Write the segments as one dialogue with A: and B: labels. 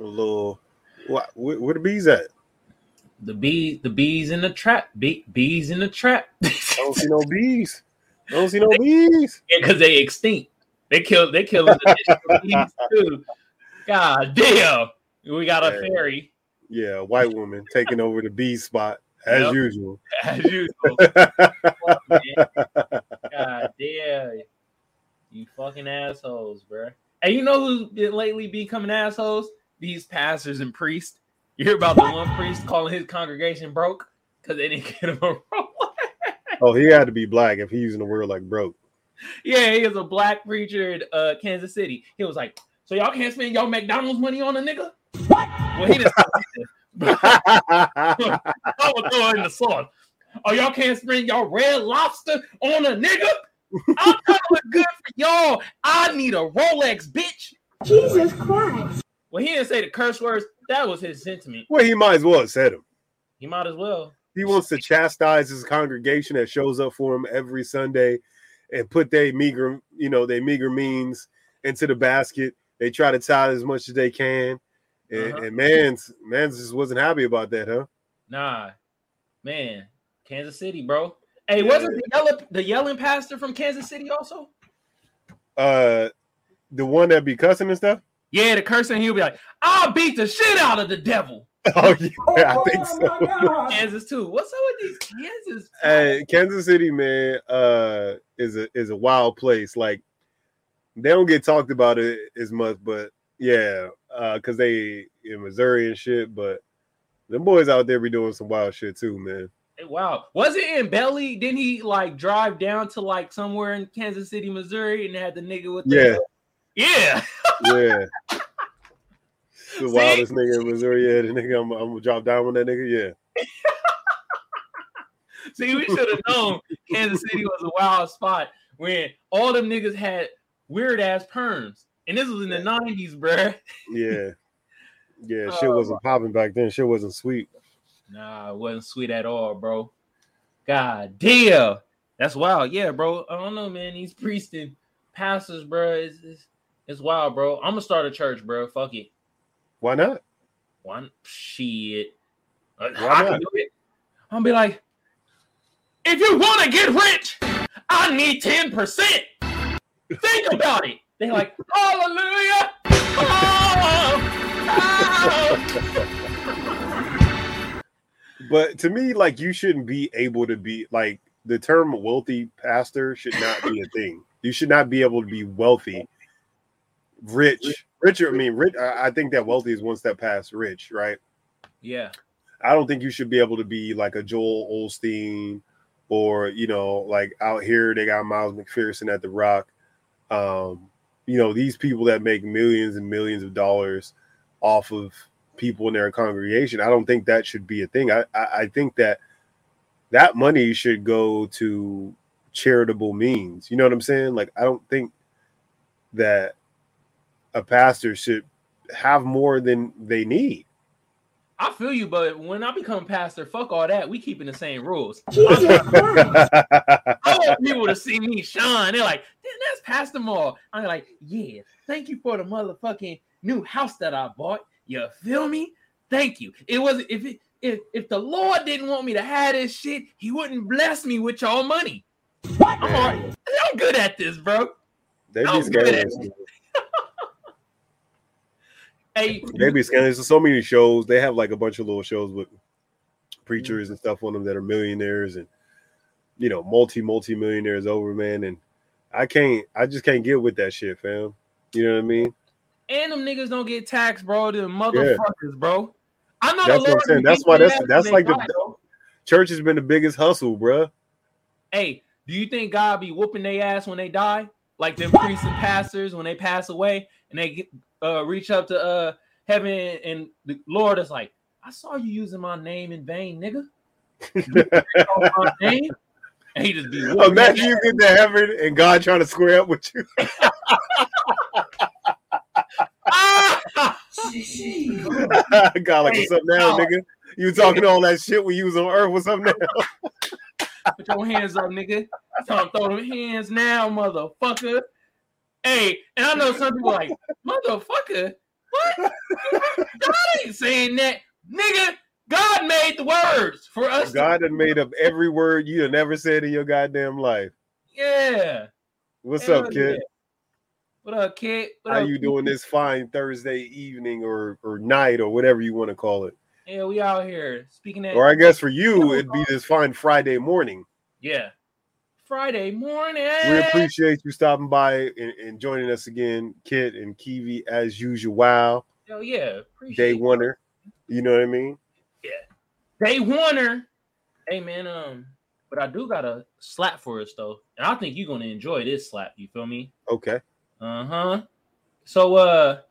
A: A little. What? Where, where the bees at?
B: The bees, the bees in the trap. Bee, bees in the trap.
A: I don't see no bees. I don't see no bees.
B: because they extinct. They kill. They kill the bees too. God damn. We got a
A: Yeah.
B: fairy
A: Yeah, a white woman taking over the bee spot as
B: Yep.
A: usual.
B: as usual. Fuck. God damn. You fucking assholes, bruh. And you know who's been lately becoming assholes? These pastors and priests. You hear about the one priest calling his congregation broke because they didn't get him a role.
A: oh, he had to be black if he's using the word like broke.
B: yeah, he was a black preacher in uh, Kansas City. He was like, So y'all can't spend y'all McDonald's money on a nigga? What? Well, he just I would throw in the sauce. Oh, y'all can't spend y'all red lobster on a nigga? I'm trying to look good for y'all. I need a Rolex, bitch.
C: Jesus Christ.
B: Well, he didn't say the curse words. That was his sentiment.
A: well, he might as well have said him.
B: He might as well.
A: He wants to chastise his congregation that shows up for him every Sunday and put their meager, you know, their meager means into the basket. They try to tie as much as they can. And,
B: Uh-huh.
A: and man's man's just wasn't happy about that, huh?
B: Nah, man, Kansas City, bro. Hey, wasn't the yelling the yelling pastor from Kansas City also?
A: Uh the one that be cussing and stuff.
B: Yeah, the cursing. He'll be like, "I'll beat the shit out of the devil."
A: Oh yeah, I think so.
B: Kansas too. What's up with these Kansas?
A: Hey, Kansas City, man, uh, is a is a wild place. Like they don't get talked about it as much, but yeah, uh, cause they in Missouri and shit. But them boys out there be doing some wild shit too, man.
B: Hey, Wow, was it in Belly? Didn't he like drive down to like somewhere in Kansas City, Missouri, and had the nigga with the yeah?
A: Yeah. Yeah. The
B: See?
A: wildest nigga in Missouri. Yeah, the nigga, I'm, I'm gonna drop down on that nigga. Yeah,
B: See, we should have known Kansas City was a wild spot when all them niggas had weird ass perms, and this was in the nineties, bruh.
A: yeah, yeah. Shit
B: Oh,
A: wasn't popping back then. Shit wasn't sweet.
B: Nah, it wasn't sweet at all, bro. God damn. That's wild. Yeah, bro. I don't know, man. These priests and pastors, bro, it's, it's, it's wild, bro. I'm gonna start a church, bro. Fuck it.
A: Why not?
B: One shit. Uh,
A: Why
B: I can
A: not?
B: do it. I'm gonna be like, if you want to get rich, I need 10%. Think about it. They're like, hallelujah. Oh, oh.
A: But to me, like you shouldn't be able to be like the term wealthy pastor should not be a thing. You should not be able to be wealthy, rich, richer. I mean, rich. I I think that wealthy is one step past rich, right?
B: Yeah.
A: I don't think you should be able to be like a Joel Osteen or you know, like out here they got Miles McPherson at the Rock. Um, you know, these people that make millions and millions of dollars off of people in their congregation. I don't think that should be a thing. I I, I think that that money should go to charitable means. You know what I'm saying? Like I don't think that a pastor should have more than they need.
B: I feel you, but when I become pastor, fuck all that. We keeping the same rules.
C: Jesus Christ.
B: I want people to see me shine. They're like, "Damn, that's Pastor Moore. I'm like, yeah, thank you for the motherfucking new house that I bought. You feel me? Thank you. It was if it if if the Lord didn't want me to have this shit, he wouldn't bless me with y'all money. I'm, all right. I'm good at this, bro.
A: They be
B: I'm good at
A: scandalous.
B: Hey,
A: They be scandalous. There's so many shows. They have like a bunch of little shows with preachers and stuff on them that are millionaires and you know multi multi millionaires over man. And I can't. I just can't get with that shit, fam. You know what I mean?
B: and them niggas don't get taxed, bro. The motherfuckers, bro. I know
A: That's what I'm saying. That's why that's- that's like
B: they
A: the-
B: bro.
A: Church has been the biggest hustle, bruh.
B: Hey, do you think God be whooping their ass when they die? Like them priests and pastors when they pass away and they get, uh, reach up to uh, heaven and the Lord is like, I saw you using my name in vain, nigga. My name? And he just be
A: Imagine you get to heaven and God trying to square up with you.
B: Ah!
A: God, like, what's up now, nigga? You talking all that shit when you was on Earth? What's up now?
B: Put your hands up, nigga. Tell him throw them hands now, motherfucker. Hey, and I know some people like, motherfucker, what?
D: God ain't saying that, nigga. God made the words for us.
A: God had made up every word you have never said in your goddamn life.
D: yeah.
A: What's
D: Hell
A: up, kid?
D: yeah. What up, kid? What
A: How
D: up,
A: you doing this fine Thursday evening or or night or whatever you want to call it?
D: Yeah, we out here speaking that.
A: Or I guess for you, it'd be this fine Friday morning.
D: Yeah. Friday morning.
A: We appreciate you stopping by and, and joining us again, Kit and Kiwi, as usual. Wow.
D: Hell yeah. Appreciate
A: Day oneer. You know what I mean?
D: Yeah, day oneer. Hey man, um, but I do got a slap for us though, and I think you're gonna enjoy this slap. You feel me?
A: Okay.
D: Uh huh. So, uh,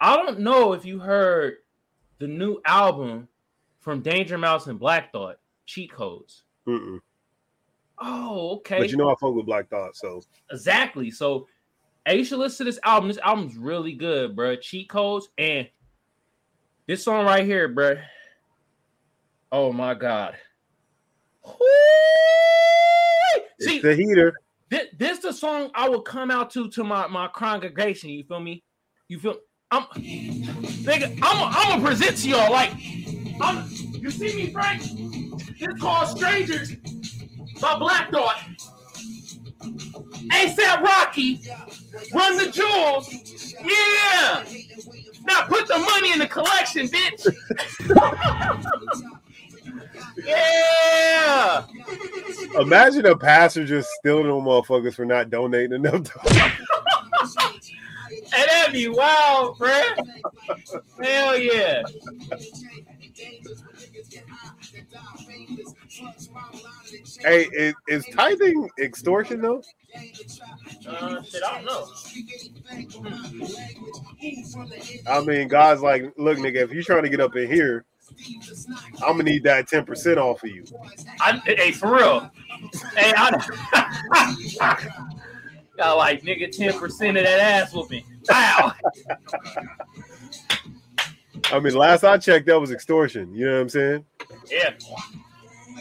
D: I don't know if you heard the new album from Danger Mouse and Black Thought, Cheat Codes.
A: Mm-mm.
D: Oh, okay.
A: But you know I fuck with Black Thought, so
D: Exactly. So, hey, you should listen to this album. This album's really good, bro. Cheat codes and this song right here, bro. Oh my god. Whoo! See,
A: the heater.
D: this, this the song I would come out to to my my congregation. You feel me? You feel? I'm, nigga. I'm I'm gonna present to y'all like, I'm. You see me, Frank? This called "Strangers" by Black Thought. ASAP Rocky, run the jewels. Yeah. Now put the money in the collection, bitch. yeah.
A: Imagine a pastor just stealing them motherfuckers for not donating enough.
D: Hey, that'd be wild, bruh. Hell yeah.
A: Hey, is, is tithing extortion though?
D: Uh, shit, I don't know.
A: I mean, God's like, look, nigga, if you're trying to get up in here, I'm gonna need that 10% off of you.
D: I, hey, for real. Hey, I got like nigga 10% of that ass whooping. Wow.
A: I mean, last I checked, that was extortion. You know what I'm saying?
D: Yeah.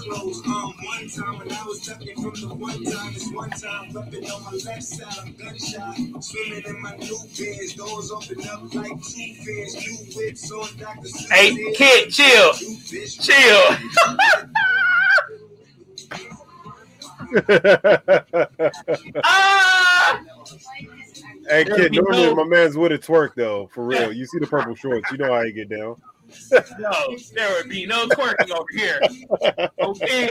E: closed. Um, one time when I was ducking from the one time, it's one time rubbing on my left side, I'm gunshot. Swimming in my new beds, doors open up like two fins, new whips on Dr. Seuss
D: Hey, kid, chill. Chill. Ah!
A: hey, kid, normally my man's with a twerk though, for real. You see the purple shorts, you know how he get down.
D: No, there would be no twerking over here. Okay.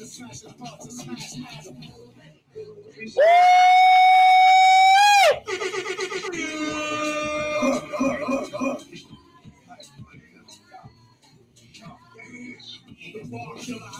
D: the smash smash. Woo!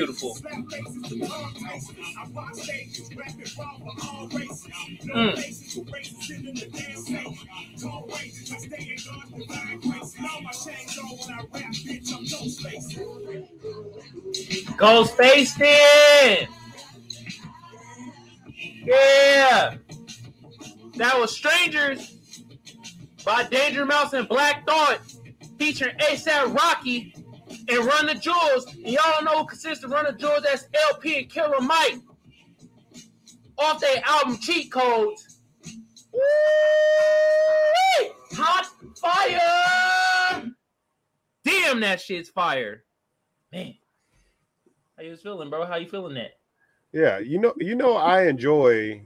D: Mm. Go Space in.
B: Yeah. That was Strangers by Danger Mouse and Black Thought featuring ASAP Rocky and Run the Jewels. And y'all know who consists of Run the Jewels? That's El-P and Killer Mike. Off their album Cheat Codes. Woo! Hot fire! Damn, that shit's fire. Man. How you feeling, bro? How you feeling that?
A: Yeah, you know, you know, I enjoy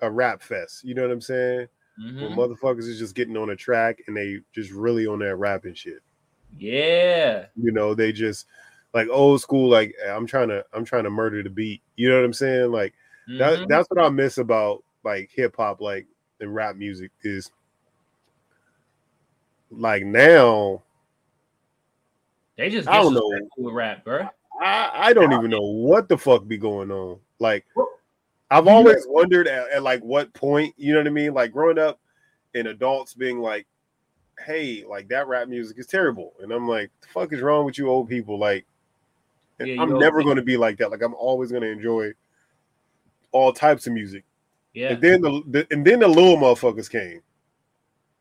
A: a rap fest. You know what I'm saying?
B: Mhm.
A: When motherfuckers is just getting on a track and they just really on that rapping shit.
B: Yeah.
A: You know, they just like old school. Like I'm trying to, I'm trying to murder the beat. You know what I'm saying? Like that,
B: Mhm.
A: that's what I miss about like hip hop, like and rap music is like now.
B: They just
A: I don't know.
B: with rap, bro.
A: I, I don't even know what the fuck be going on. Like I've always wondered at, at like what point, you know what I mean? Like growing up and adults being like, hey, like that rap music is terrible. And I'm like, the fuck is wrong with you old people? Like
B: Yeah,
A: I'm never gonna be like that. Like I'm always gonna enjoy all types of music.
B: Yeah.
A: And then the, the and then the little motherfuckers came.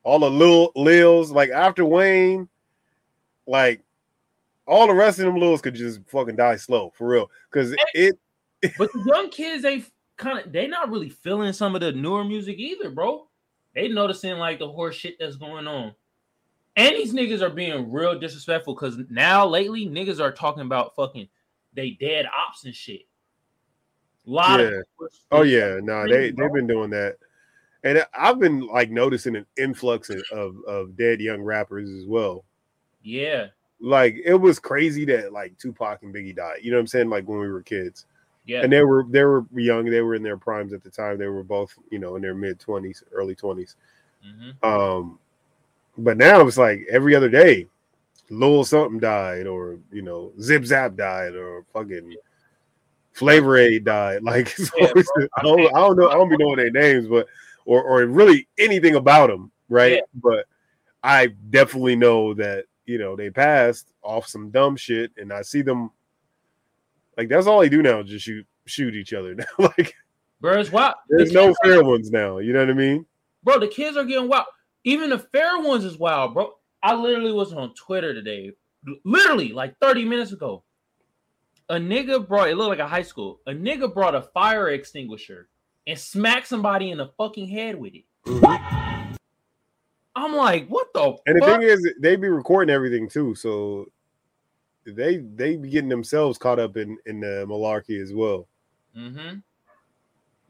A: All the little lils, like after Wayne, like all the rest of them lils could just fucking die slow for real. Cause it
B: But the young kids, they kind of they not really feeling some of the newer music either, bro. They noticing like the horse shit that's going on. And these niggas are being real disrespectful because now lately niggas are talking about fucking they dead ops and shit. A lot
A: Yeah.
B: of
A: Oh yeah, no,
B: crazy,
A: they they've been doing that, and I've been like noticing an influx of, of dead young rappers as well.
B: yeah,
A: Like it was crazy that like Tupac and Biggie died. You know what I'm saying? Like when we were kids,
B: yeah,
A: and they were they were young. They were in their primes at the time. They were both you know in their mid twenties, early twenties.
B: mhm.
A: Um, but now it's like every other day, Lil something died, or you know Zip Zap died, or fucking Flavor Aid died. Like
B: Yeah,
A: I, don't, I don't know, I don't be knowing their names, but or or really anything about them, right?
B: Yeah.
A: But I definitely know that you know they passed off some dumb shit, and I see them like that's all they do now, is just shoot shoot each other now. like
B: bro, it's wild.
A: there's
B: The
A: no fair ones now. You know what I mean?
B: bro, the kids are getting wild. Even the fair ones is wild, bro. I literally was on Twitter today, literally like 30 minutes ago. A nigga brought it looked like a high school. A nigga brought a fire extinguisher and smacked somebody in the fucking head with it. I'm like, what the
A: And the thing is, they be recording everything too, so they they be getting themselves caught up in in the malarkey as well.
B: Mm-hmm.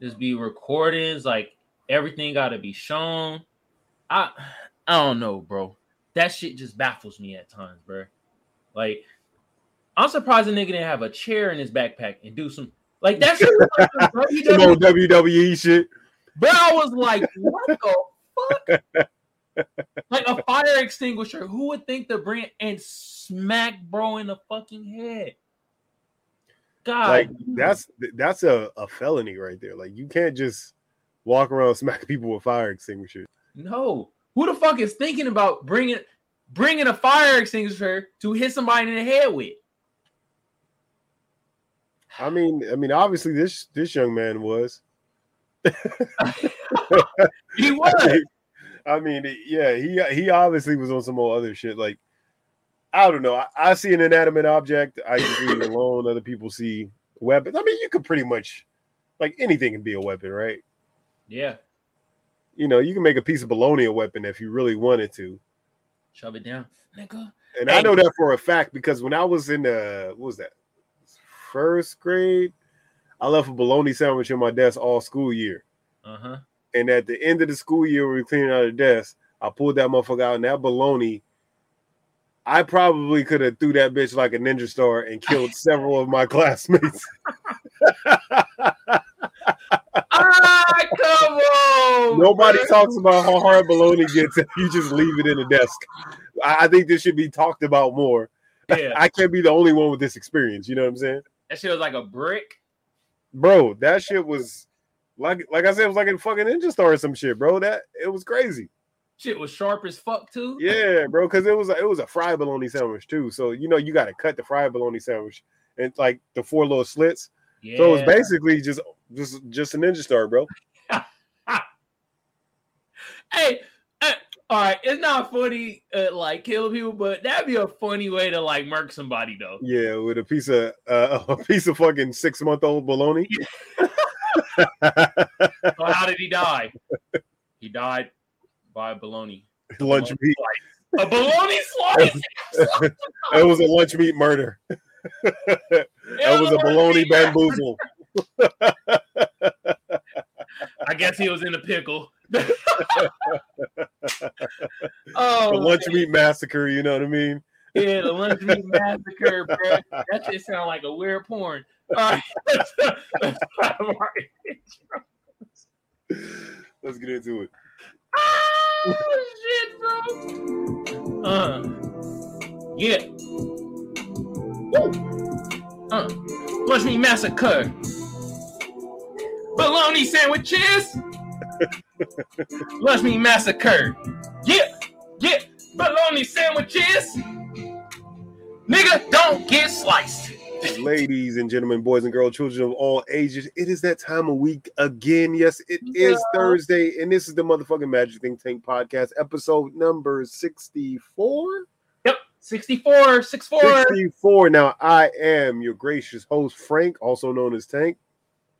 B: Just be recordings, like everything got to be shown. I I don't know, bro. That shit just baffles me at times, bro. Like, I'm surprised a nigga didn't have a chair in his backpack and do some like that shit. like some
A: Some
B: WWE
A: WWE shit.
B: Bro, I was like, what the fuck? like a fire extinguisher. Who would think to bring it and smack bro in the fucking head? God,
A: Like that's that's a, a felony right there. Like you can't just walk around smacking people with fire extinguishers.
B: No. Who the fuck is thinking about bringing bringing a fire extinguisher to hit somebody in the head with?
A: I mean, I mean, obviously this this young man was.
B: He was.
A: I mean, yeah, he he obviously was on some old other shit. Like, I don't know. I, I see an inanimate object. I just leave it alone. Other people see weapons. I mean, you could pretty much, like, anything can be a weapon, right?
B: Yeah,
A: You know, you can make a piece of bologna a weapon if you really wanted to.
B: shove it down, nigga.
A: And I know that for a fact because when I was in the what was that first grade, I left a bologna sandwich in my desk all school year.
B: Uh huh.
A: And at the end of the school year, we were cleaning out the desk, I pulled that motherfucker out, and that bologna, I probably could have threw that bitch like a ninja star and killed several of my classmates.
B: Ah, come on.
A: Nobody
B: bro.
A: talks about how hard bologna gets if you just leave it in the desk. I I think this should be talked about more.
B: Yeah,
A: I can't be the only one with this experience. You know what I'm saying?
B: that shit was like a brick.
A: Bro, that shit was like like I said, it was like a fucking ninja star or some shit, bro. That it was crazy.
B: Shit was sharp as fuck too.
A: Yeah, bro, because it was a, it was a fried bologna sandwich too. So you know you got to cut the fried bologna sandwich and like the four little slits.
B: yeah.
A: So it was basically just Just just a ninja star, bro.
B: Hey, uh, all right, it's not funny uh, like killing people, but that'd be a funny way to like murk somebody though.
A: Yeah, with a piece of uh, a piece of fucking six month old bologna.
B: So how did he die? he died by bologna.
A: lunch meat.
B: A bologna slice.
A: It was a lunch meat murder. It was a bologna bamboozle.
B: I guess he was in a pickle.
A: The
B: oh,
A: lunch meat massacre. You know what I mean?
B: yeah, the lunch meat massacre, bro. That just sound like a weird porn. All right, let's, let's have our intro.
A: Let's get into it.
B: Oh shit, bro. Uh, yeah. Woo. Uh, lunch meat massacre. Bologna sandwiches. Lunch meat massacre. Yeah, yeah. Bologna sandwiches. Nigga, don't get sliced.
A: Ladies and gentlemen, boys and girls, children of all ages, it is that time of week again. Yes, it is
B: Yeah.
A: Thursday, and this is the motherfucking Magic Think Tank podcast, episode number 64.
B: Yep, 64, 64.
A: 64. Now, I am your gracious host, Frank, also known as Tank.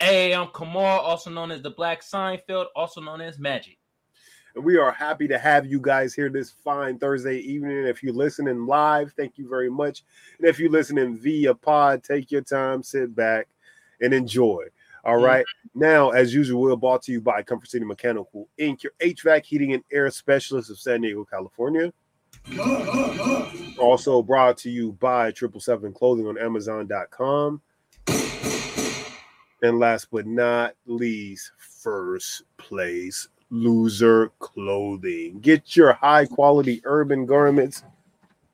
B: Hey, I'm Kamal, also known as the Black Seinfeld, also known as Magic.
A: And we are happy to have you guys here this fine Thursday evening. If you're listening live, thank you very much. And if you're listening via pod, take your time, sit back, and enjoy. All
B: Mhm.
A: Now, as usual, we're brought to you by Comfort City Mechanical Inc., your HVAC heating and air specialist of San Diego, California. Also brought to you by Triple Seven Clothing on Amazon.com. And last but not least, first place loser clothing. Get your high quality urban garments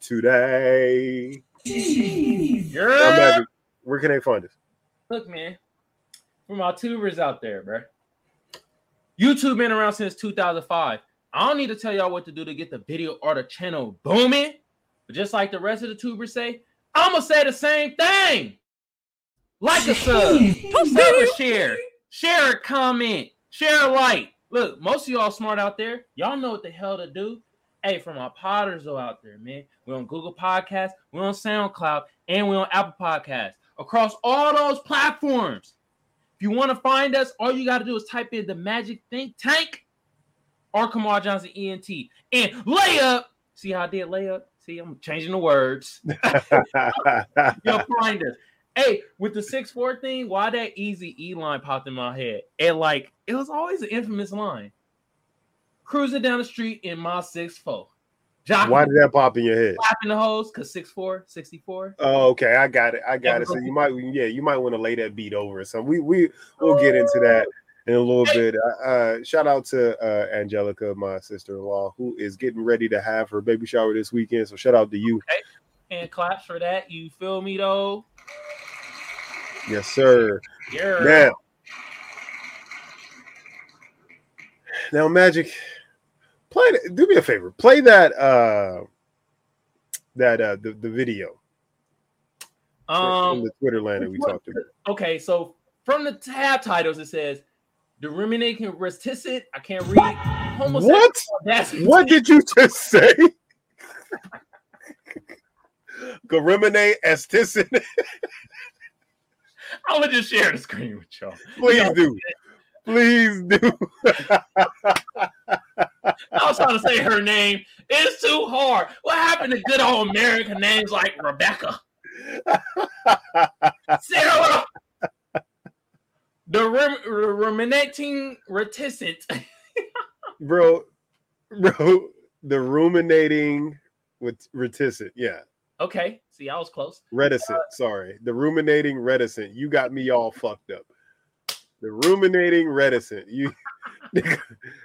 A: today.
B: Yeah.
A: Where can they find us?
B: Look, man, for my tubers out there, bro. YouTube been around since 2005. I don't need to tell y'all what to do to get the video or the channel booming. But just like the rest of the tubers say, I'm gonna say the same thing. Like a sub, sub a share, share a comment, share a like. Look, most of y'all smart out there. Y'all know what the hell to do. Hey, from our potters though out there, man. We're on Google Podcasts, we're on SoundCloud, and we're on Apple Podcasts. Across all those platforms. If you want to find us, all you got to do is type in the Magic Think Tank or Kamal Johnson ENT and layup. See how I did layup? See, I'm changing the words. You'll find us. Hey, with the six four thing, why that easy E line popped in my head? And like, it was always an infamous line. Cruising down the street in my six four.
A: Why did that pop in your head?
B: clapping the hose because 6'4, 64.
A: Oh, okay, I got it. I got it. So you might, yeah, you might want to lay that beat over or something. We we we'll get into that in a little bit. Uh, uh, shout out to uh, Angelica, my sister-in-law, who is getting ready to have her baby shower this weekend. So shout out to you.
B: And claps for that. You feel me though?
A: Yes, sir.
B: Yeah.
A: Now, now, Magic, play. Do me a favor. Play that. uh That uh the, the video from
B: Um.
A: the Twitter land that we
B: what-
A: talked about.
B: Okay. So from the tab titles, it says discriminating reticent. I can't read. Homosexual
A: What? What did you just say? Garimine esticin.
B: I'm gonna just share the screen with y'all.
A: Please do. Please do.
B: I was trying to say her name. It's too hard. What happened to good old American names like Rebecca? Sarah. The rem- ruminating reticent.
A: bro, bro, the ruminating with reticent. Yeah.
B: Okay. See, I was close.
A: Reticent. Uh, sorry. The ruminating reticent. You got me all fucked up. The ruminating reticent. You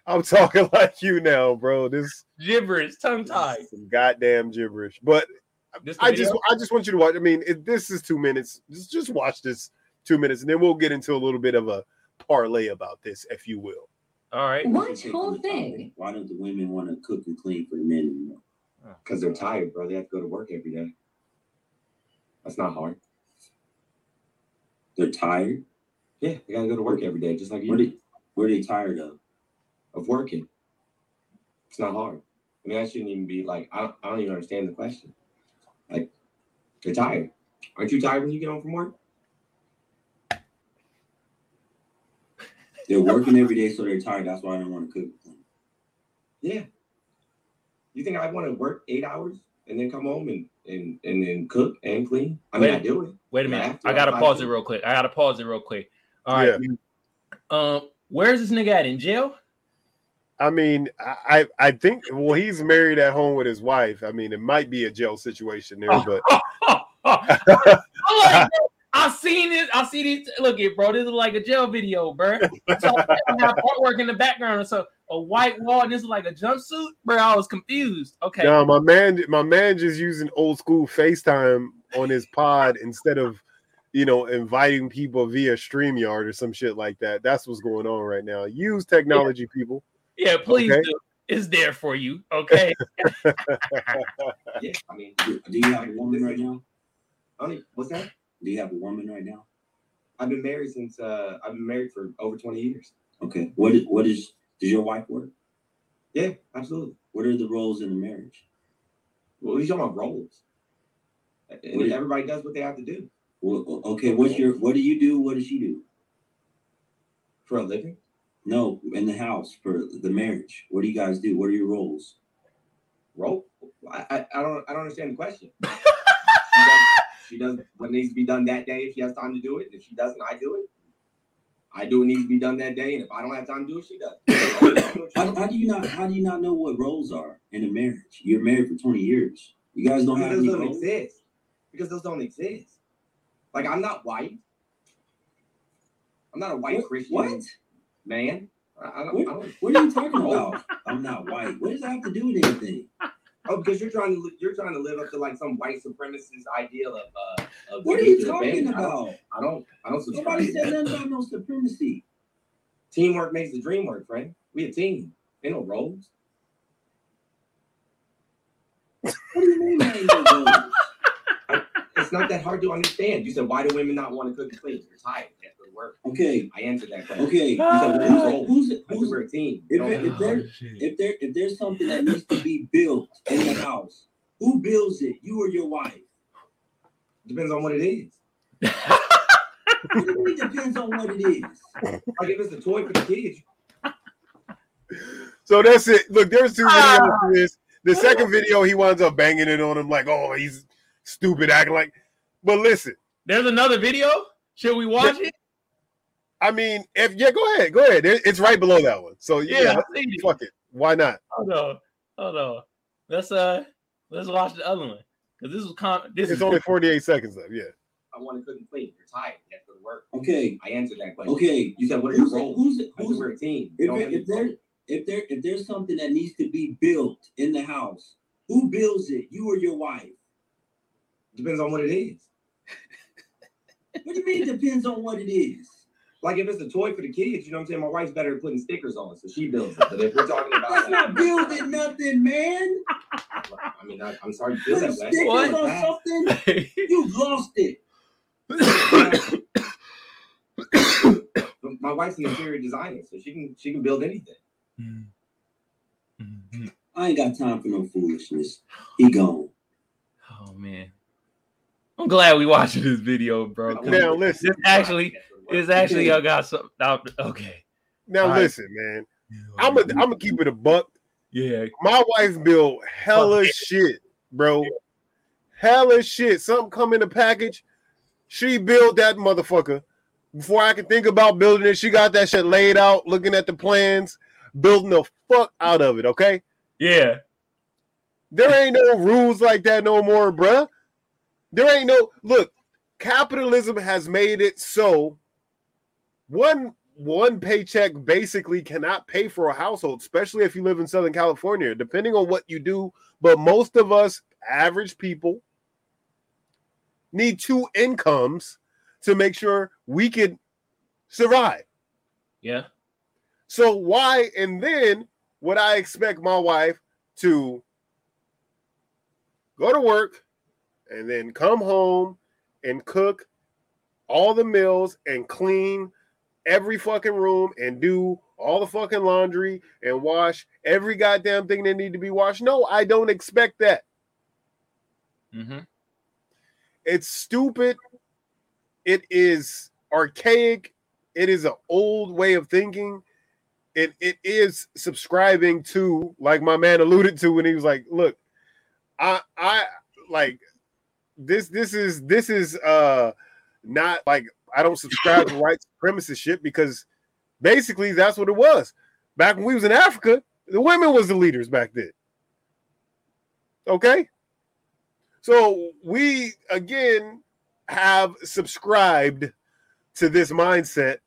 A: I'm talking like you now, bro. This
B: Gibberish, tongue tied.
A: some goddamn gibberish. But I just I just want you to watch. I mean, if this is two minutes. Just just watch this two minutes, and then we'll get into a little bit of a parlay about this, if you will.
B: all right.
C: What whole thing?
F: Why don't the women want to cook and clean for the men anymore?
G: Because they're tired, bro. They have to go to work every day. That's not hard.
F: They're tired.
G: Yeah, they gotta go to work every day, just like you.
F: What are, what are they tired of?
G: of working. It's not hard. I mean, I shouldn't even be like I don't, I don't even understand the question. Like, they're tired. Aren't you tired when you get home from work?
F: They're working every day, so they're tired. That's why I don't want to cook.
G: Yeah. You think I want to work eight hours and then come home and and and then cook and clean? I mean,
B: Wait.
G: I do it.
B: Wait a minute.
G: after
B: I gotta
G: I-
B: pause it real quick. I gotta pause it real quick. All right. Um, where's this nigga at in jail?
A: I mean, I I I think well, he's married at home with his wife. I mean, it might be a jail situation there, but
B: I'm like, I seen it. I see these. Look it, bro. This is like a jail video, bro. So I have artwork in the background. So a white wall, and this is like a jumpsuit, bro. I was confused. Okay.
A: no, my man, my man just using old school FaceTime on his pod instead of you know inviting people via StreamYard or some shit like that. That's what's going on right now. Use technology, people.
B: Yeah, please
A: Okay.
B: do. It's there for you. Okay.
G: Yeah, I mean,
F: Do, do you have a woman right now?
G: I don't what's that?
F: Do you have a woman right now?
G: I've been married since uh I've been married for over twenty years.
F: Okay. What is what is does your wife work?
G: Yeah, absolutely.
F: What are the roles in the marriage?
G: Well, he's talking about roles. And
F: What is-
G: everybody does what they have to do
F: Well, okay. What's your what do you do? What does she do?
G: for a living.
F: No, in the house for the marriage. What do you guys do? What are your roles?
G: Role? I, I, I don't I don't understand the question. she, does, what needs to be done that day if she has time to do it. If she doesn't, I do it. I do what needs to be done that day, and if I don't have time to do it, she does.
F: How, how do you not how do you not know what roles are in a marriage? You're married for 20 years. You guys don't have
G: because
F: any
G: those don't
F: roles?
G: exist. Because those don't exist. Like I'm not white. I'm not a white
F: What-
G: Christian
F: What?
G: man. I, I don't, I don't
F: what are you talking about? I'm not white. What does that have to do with anything?
G: Oh, because you're trying to you're trying to live up to like some white supremacist ideal of uh of
F: What are you talking
G: family. I don't-
F: about?
G: I don't I don't subscribe.
F: Nobody said nothing about no supremacy.
G: Teamwork makes the dream work, friend. We a team. Ain't no roles.
F: What do you mean there ain't no roles?
G: It's not that hard to understand. You said why do women not want to cook and clean? They're tired. They have to work.
F: Okay,
G: I answered that question.
F: okay.
G: You said what are
F: Who's, who's,
G: I
F: who's,
G: we're a team.
F: If it- if there- if there if there's something that needs to be built in the house, who builds it? You or your wife?
G: depends on what it is.
F: What do you mean depends on what it is?
G: Like if it's a toy for the kids,
A: So that's it. Look, there's two videos for this. The second video, he winds up banging it on him like, oh, he's stupid, acting like. But listen,
B: There's another video. Should we watch it?
A: I mean, if yeah, go ahead, go ahead. It's right below that one. So yeah,
B: Yeah, I seen
A: fuck it. Why not?
B: Hold on. Hold on. Let's uh let's watch the other one. Because this was con this
A: It's
B: is
A: only 48 seconds left. Yeah.
G: I want to cook and clean. You're tired. You have to go to work.
F: Okay,
G: I answered that question.
F: okay.
G: You said what are your
F: Who's
G: roles?
F: who's
G: I said
F: who's
G: we're a team.
F: if,
G: You
F: if there if there if there's something that needs to be built in the house, who builds it? You or your wife?
G: Depends on what it is.
F: What do you mean depends on what it is?
G: Like if it's a toy for the kids, you know what I'm saying? My wife's better at putting stickers on, so she builds it. But if we're talking about
F: That's not building nothing, man.
G: I mean, I, I'm sorry to feel that way.
F: stickers
B: What?
F: on something, you lost it.
G: My wife's an interior designer, so she can she can build anything. Mm-hmm. Mm-hmm.
F: I ain't got time for no foolishness. He gone.
B: Oh man. I'm glad we watching this video, bro.
A: Now listen.
B: This actually is actually I got some okay.
A: Now
B: All right.
A: listen, man. I'm gonna I'm gonna keep it a buck.
B: yeah.
A: My wife built hella shit, bro. Hella shit. Something come in a package. She built that motherfucker. Before I could think about building it, she got that shit laid out, looking at the plans, building the fuck out of it. Okay.
B: Yeah.
A: There ain't no rules like that no more, bruh. There ain't no look. Capitalism has made it so one one paycheck basically cannot pay for a household, especially if you live in Southern California, depending on what you do. But most of us, average people, need two incomes to make sure we can survive.
B: Yeah.
A: So why and then would I expect my wife to go to work and then come home and cook all the meals and clean every fucking room and do all the fucking laundry and wash every goddamn thing that need to be washed. No, I don't expect that.
B: Mm-hmm.
A: It's stupid. It is archaic. It is an old way of thinking. It it is subscribing to, like my man alluded to when he was like, look, I I like this this is this is uh not like I don't subscribe to white supremacist shit because basically that's what it was. Back when we was in Africa, the women was the leaders back then. Okay? So we again have subscribed to this mindset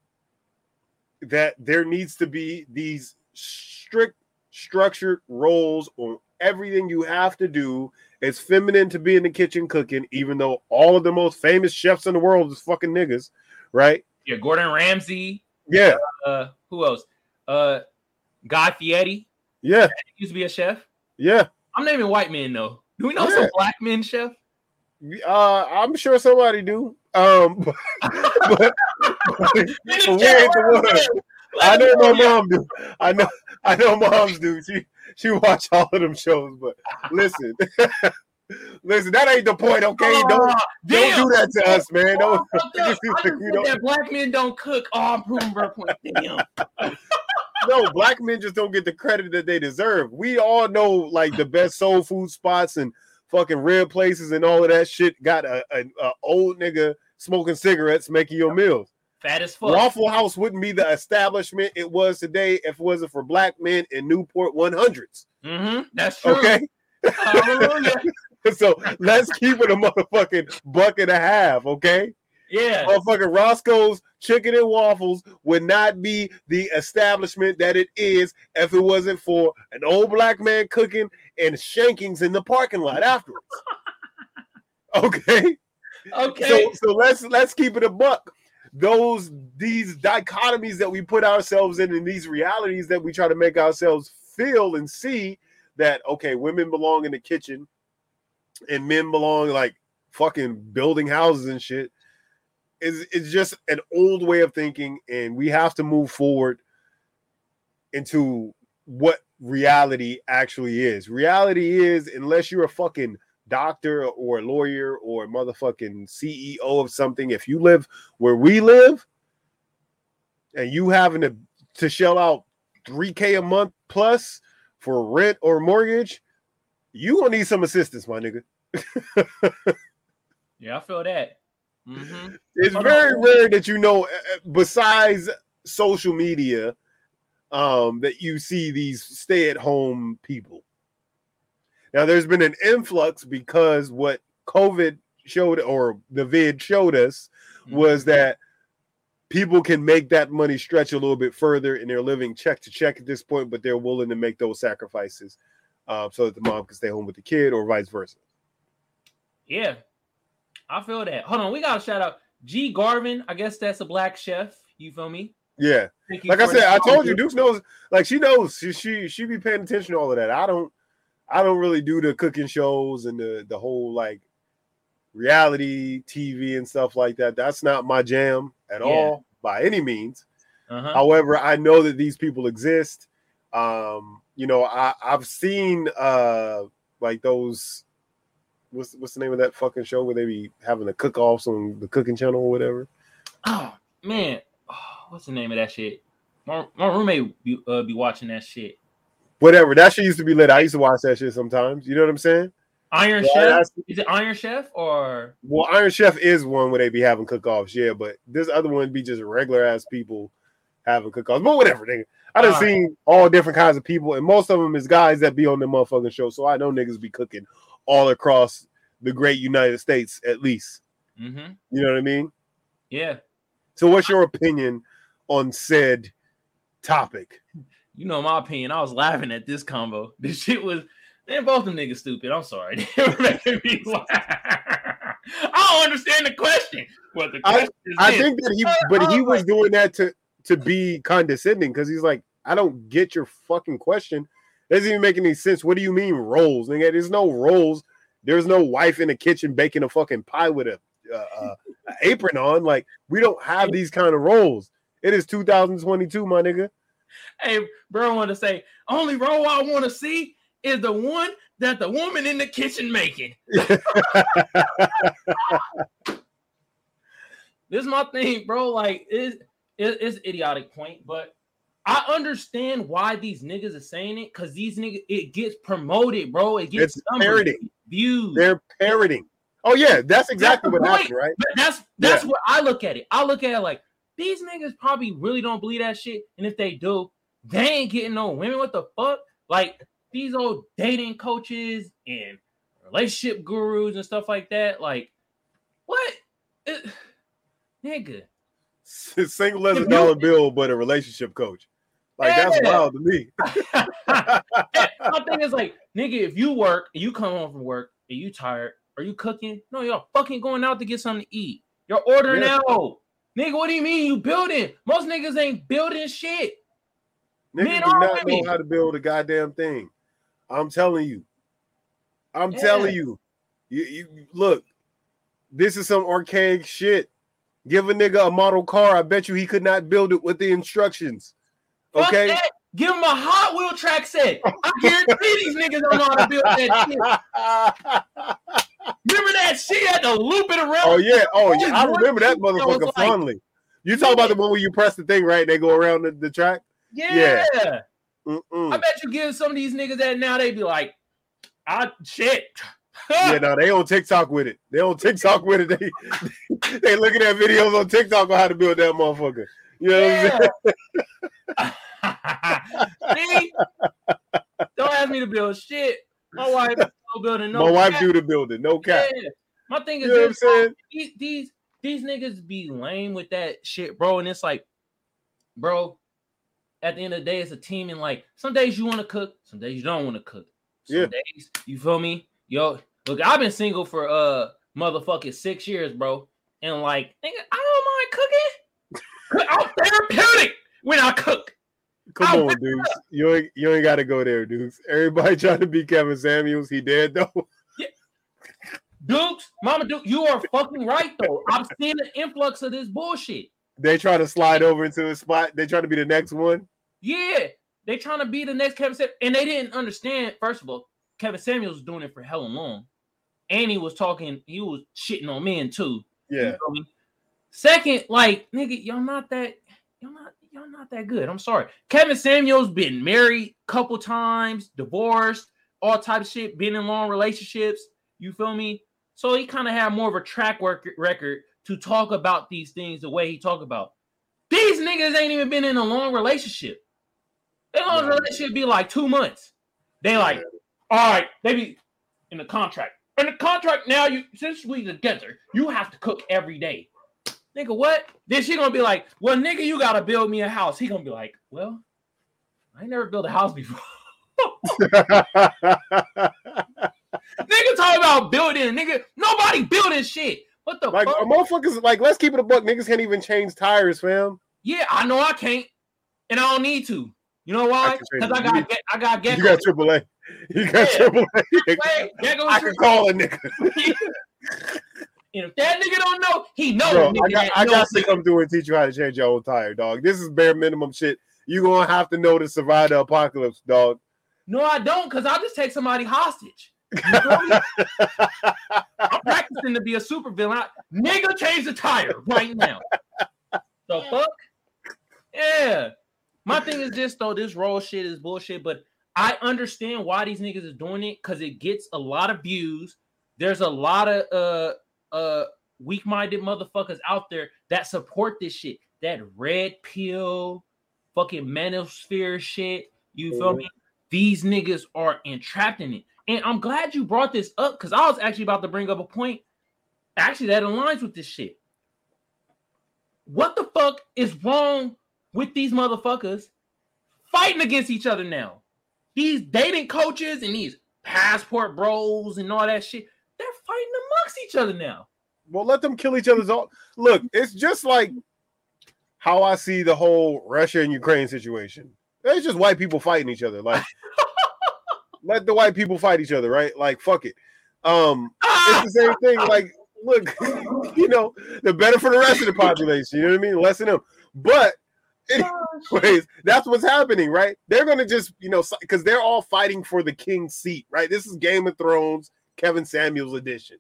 A: that there needs to be these strict structured roles on everything you have to do. It's feminine to be in the kitchen cooking, even though all of the most famous chefs in the world is fucking niggas, right?
B: Yeah, Gordon Ramsay.
A: Yeah,
B: Uh, who else? Uh, Guy Fieri
A: yeah, He
B: used to be a chef.
A: yeah.
B: I'm naming white men though. Do we know
A: Yeah.
B: some black men chef?
A: Uh, I'm sure somebody do. Um, but, but, but we ain't the one. I know my mom do. I know I know moms do. She she watch all of them shows, but listen. listen, that ain't the point, okay? Don't
B: Oh, damn.
A: don't do that to us, man.
B: Oh,
A: Don't, just
B: I just said
A: don't-
B: that black men don't cook. Oh, I'm proving her point. Damn.
A: no, black men just don't get the credit that they deserve. We all know like the best soul food spots and fucking rib places and all of that shit got a, a, a old nigga smoking cigarettes making your meals.
B: Fat as fuck.
A: Waffle House wouldn't be the establishment it was today if it wasn't for black men in Newport 100s.
B: Mm-hmm. That's true.
A: Okay.
B: Hallelujah.
A: so let's keep it a motherfucking buck and a half. Okay.
B: Yeah.
A: Motherfucking Roscoe's Chicken and Waffles would not be the establishment that it is if it wasn't for an old black man cooking and shankings in the parking lot afterwards. Okay.
B: Okay.
A: So so let's let's keep it a buck. Those these dichotomies that we put ourselves in and these realities that we try to make ourselves feel and see that okay, women belong in the kitchen and men belong like fucking building houses and shit is it's just an old way of thinking and we have to move forward into what reality actually is. Reality is unless you're a fucking doctor or a lawyer or motherfucking CEO of something, if you live where we live and you having to, to shell out 3k a month plus for rent or mortgage, you gonna need some assistance, my nigga.
B: yeah, I feel that. Mm-hmm.
A: It's very
B: on.
A: rare that you know, uh, uh, besides social media, um, that you see these stay-at-home people. Now, there's been an influx because what COVID showed, or the vid showed us,
B: Mm-hmm.
A: was that people can make that money stretch a little bit further, and they're living check to check at this point, but they're willing to make those sacrifices uh, so that the mom can stay home with the kid, or vice versa.
B: Yeah, I feel that. Hold on, we got to shout out G Garvin. I guess that's a black chef. You feel me?
A: Yeah. Like I said. I told you, Duke knows. Like she knows. She she she be paying attention to all of that. I don't. I don't really do the cooking shows and the the whole like reality TV and stuff like that. That's not my jam at
B: Yeah.
A: all by any means.
B: Uh-huh.
A: However, I know that these people exist. Um, you know, I I've seen uh like those. What's what's the name of that fucking show where they be having the cook-offs on the cooking channel or whatever?
B: Oh man, oh, what's the name of that shit? My, my roommate be, uh, be watching that shit.
A: Whatever. That shit used to be lit. I used to watch that shit sometimes. You know what I'm saying?
B: Iron
A: Yeah,
B: Chef. Is it Iron Chef or
A: Well, Iron Chef is one where they be having cook-offs, yeah, but this other one be just regular ass people having cook-offs. But whatever, nigga. I done
B: Alright.
A: seen all different kinds of people, and most of them is guys that be on the motherfucking show. So I know niggas be cooking all across the great United States, at least.
B: mm-hmm.
A: You know what I mean?
B: yeah?
A: So what's your opinion on said topic?
B: You know my opinion. I was laughing at this combo. This shit was man, both them niggas stupid. I'm sorry. They were making me laugh. I don't understand the question. What the
A: I-
B: question is
A: I think that he, but he was doing that to to be condescending because he's like, I don't get your fucking question. doesn't even make any sense. What do you mean roles? Nigga, there's no roles. There's no wife in the kitchen baking a fucking pie with a, uh, apron on. Like we don't have these kind of roles. It is 2022, my nigga.
B: Hey, bro, want to say only role I want to see is the one that the woman in the kitchen making. this is my thing, bro. Like, it, it, it's idiotic point, but I understand why these niggas are saying it because these niggas it gets promoted, bro. It gets
A: It's
B: numbers,
A: parroting.
B: views.
A: They're parroting. Oh yeah, that's exactly
B: the
A: what
B: point.
A: happened, right?
B: But that's that's what I look at it. I look at it like these niggas probably really don't believe that shit, and if they do, they ain't getting no women. What the fuck? Like these old dating coaches and relationship gurus and stuff like that. Like what, It- nigga?
A: Single as a dollar bill, but a relationship coach. Like that's wild to me.
B: My thing is like, nigga, if you work and you come home from work and you tired, are you cooking? No, you're fucking going out to get something to eat. You're ordering
A: Yeah.
B: out. Nigga, what do you mean you building? Most niggas ain't building shit.
A: Niggas
B: Men
A: do not
B: women?
A: know how to build a goddamn thing. I'm telling you. I'm
B: Yeah.
A: telling you. You, you look. This is some archaic shit. Give a nigga a model car. I bet you he could not build it with the instructions. Okay.
B: Give him a Hot Wheel track set. I guarantee these niggas don't know how to build that shit. Remember that She had to loop it around?
A: oh yeah. Oh yeah. I remember that
B: piece that was
A: motherfucker
B: like-
A: fondly. You talk about the one where you press the thing right, they go around the, the track.
B: Yeah.
A: Yeah.
B: I bet you give some of these niggas that now they be like, I shit.
A: Yeah, no, they on TikTok with it. They on TikTok with it. They they looking at videos on TikTok on how to build that motherfucker. You know what I'm saying?
B: See? Don't ask me to build shit. My wife building no
A: My wife
B: cap.
A: do the building, no cap.
B: Yeah. My thing is
A: You know what I'm
B: this,
A: saying?
B: these, these these niggas be lame with that shit, bro. And it's like, bro, at the end of the day, it's a team, and like some days you want to cook, some days you don't want to cook. Some
A: Yeah.
B: days, you feel me? Yo, look, I've been single for uh motherfucking six years, bro. And like, nigga, I don't mind cooking. I'm therapeutic when I cook.
A: Come
B: I
A: on, dudes. You ain't you ain't gotta go there, dudes. Everybody trying to be Kevin Samuels. He dead though.
B: Dukes, Mama Duke, you are fucking right though. I'm seeing an influx of this bullshit.
A: They try to slide over into a spot. They trying to be the next one.
B: Yeah, they trying to be the next Kevin Samuels, and they didn't understand. First of all, Kevin Samuels was doing it for hella long, and he was talking, he was shitting on men too. You
A: Yeah.
B: feel me? Second, like nigga, y'all not that, y'all not, y'all not that good. I'm sorry. Kevin Samuels been married couple times, divorced, all type of shit, been in long relationships. You feel me? So he kind of had more of a track work record to talk about these things the way he talk about. These niggas ain't even been in a long relationship. Their long
A: No.
B: relationship be like two months. They like, all right, they be in the contract. In the contract now, you since we together, you have to cook every day. Nigga, what? Then she gonna be like, well, nigga, you gotta build me a house. He gonna be like, well, I ain't never built a house before. nigga talking about building, nigga. Nobody building shit. What the
A: like
B: fuck?
A: motherfuckers, like let's keep it a buck. Niggas can't even change tires, fam.
B: Yeah, I know I can't, and I don't need to. You know why? Because I. Got, I got
A: You got triple A. You got
B: Yeah.
A: triple A.
B: Hey, gecko
A: I can call a nigga.
B: And if that nigga don't know, he knows.
A: Bro, I got, I got to come through and teach you how to change your own tire, dog. This is bare minimum shit. You gonna have to know to survive the apocalypse, dog.
B: No, I don't, because I'll just take somebody hostage. You feel me? I'm practicing to be a super villain. I, nigga, change the tire right now. The fuck? Yeah. My thing is this though, this roll shit is bullshit, but I understand why these niggas is doing it because it gets a lot of views. There's a lot of uh uh weak-minded motherfuckers out there that support this shit. That red pill, fucking manosphere shit. You feel
A: Mhm.
B: me? These niggas are entrapped in it. And I'm glad you brought this up because I was actually about to bring up a point actually that aligns with this shit. What the fuck is wrong with these motherfuckers fighting against each other now? These dating coaches and these passport bros and all that shit, they're fighting each other now.
A: Well, let them kill each other's all. Look, it's just like how I see the whole Russia and Ukraine situation. It's just white people fighting each other. Like, let the white people fight each other, right? Like, fuck it. Um, it's the same thing. Like, look, you know, the better for the rest of the population. You know what I mean? Less than them. But Anyways, that's what's happening, right? They're gonna just, you know, because they're all fighting for the king's seat, right? This is Game of Thrones, Kevin Samuels edition,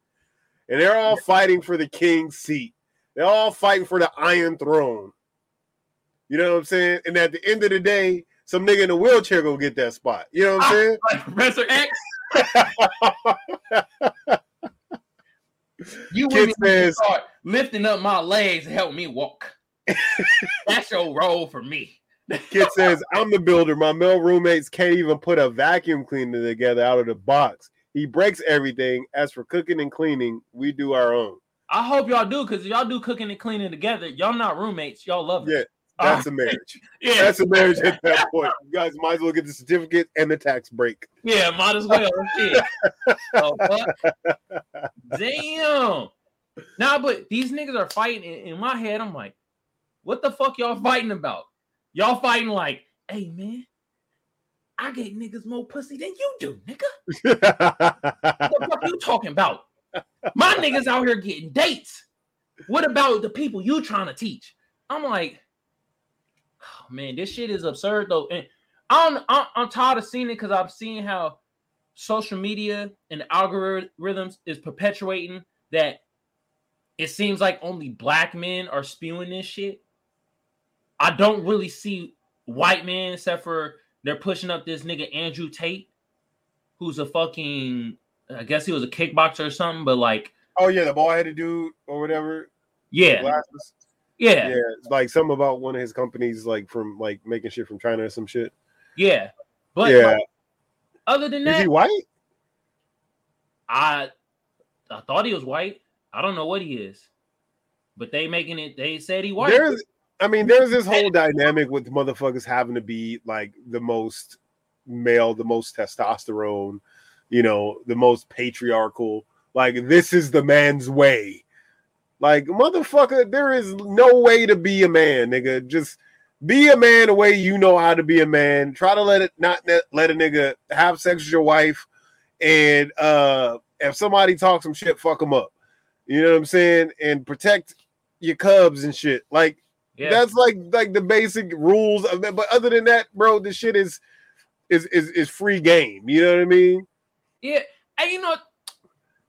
A: and they're all fighting for the king's seat. They're all fighting for the Iron Throne. You know what I'm saying? And at the end of the day, some nigga in a wheelchair gonna get that spot. You know what I'm ah, saying?
B: Like Professor X. You
A: Kid says-
B: start lifting up my legs to help me walk. That's your role for me.
A: Kid says, I'm the builder. My male roommates can't even put a vacuum cleaner together out of the box. He breaks everything. As for cooking and cleaning, we do our own.
B: I hope y'all do because if y'all do cooking and cleaning together. Y'all not roommates. Y'all love it.
A: Yeah, that's a marriage.
B: yeah,
A: That's a marriage at that point. You guys might as well get the certificate and the tax break.
B: yeah, might as well. Oh. Damn. Nah, but these niggas are fighting. In, in my head, I'm like, what the fuck y'all fighting about? Y'all fighting like, hey man, I get niggas more pussy than you do, nigga. What the fuck you talking about? My niggas out here getting dates. What about the people you trying to teach? I'm like, oh, man, this shit is absurd though. And I'm I'm, I'm tired of seeing it because I've seen how social media and algorithms is perpetuating that it seems like only black men are spewing this shit. I don't really see white men except for they're pushing up this nigga Andrew Tate, who's a fucking I guess he was a kickboxer or something, but like,
A: oh yeah, the bald headed dude or whatever.
B: yeah, yeah,
A: Yeah, it's like some about one of his companies, like from like making shit from China or some shit.
B: yeah. But
A: yeah,
B: like, other than
A: is he
B: that,
A: white?
B: I I thought he was white. I don't know what he is, but they making it. They said he white.
A: There's, I mean, there's this whole dynamic with motherfuckers having to be like the most male, the most testosterone, you know, the most patriarchal. Like this is the man's way. Like motherfucker, there is no way to be a man, nigga. Just be a man the way you know how to be a man. Try to let it not let a nigga have sex with your wife, and uh if somebody talks some shit, fuck them up. You know what I'm saying? And protect your cubs and shit. Like
B: yeah.
A: that's like like the basic rules of that. But other than that, bro, this shit is is is is free game. You know what I mean?
B: Yeah, and you know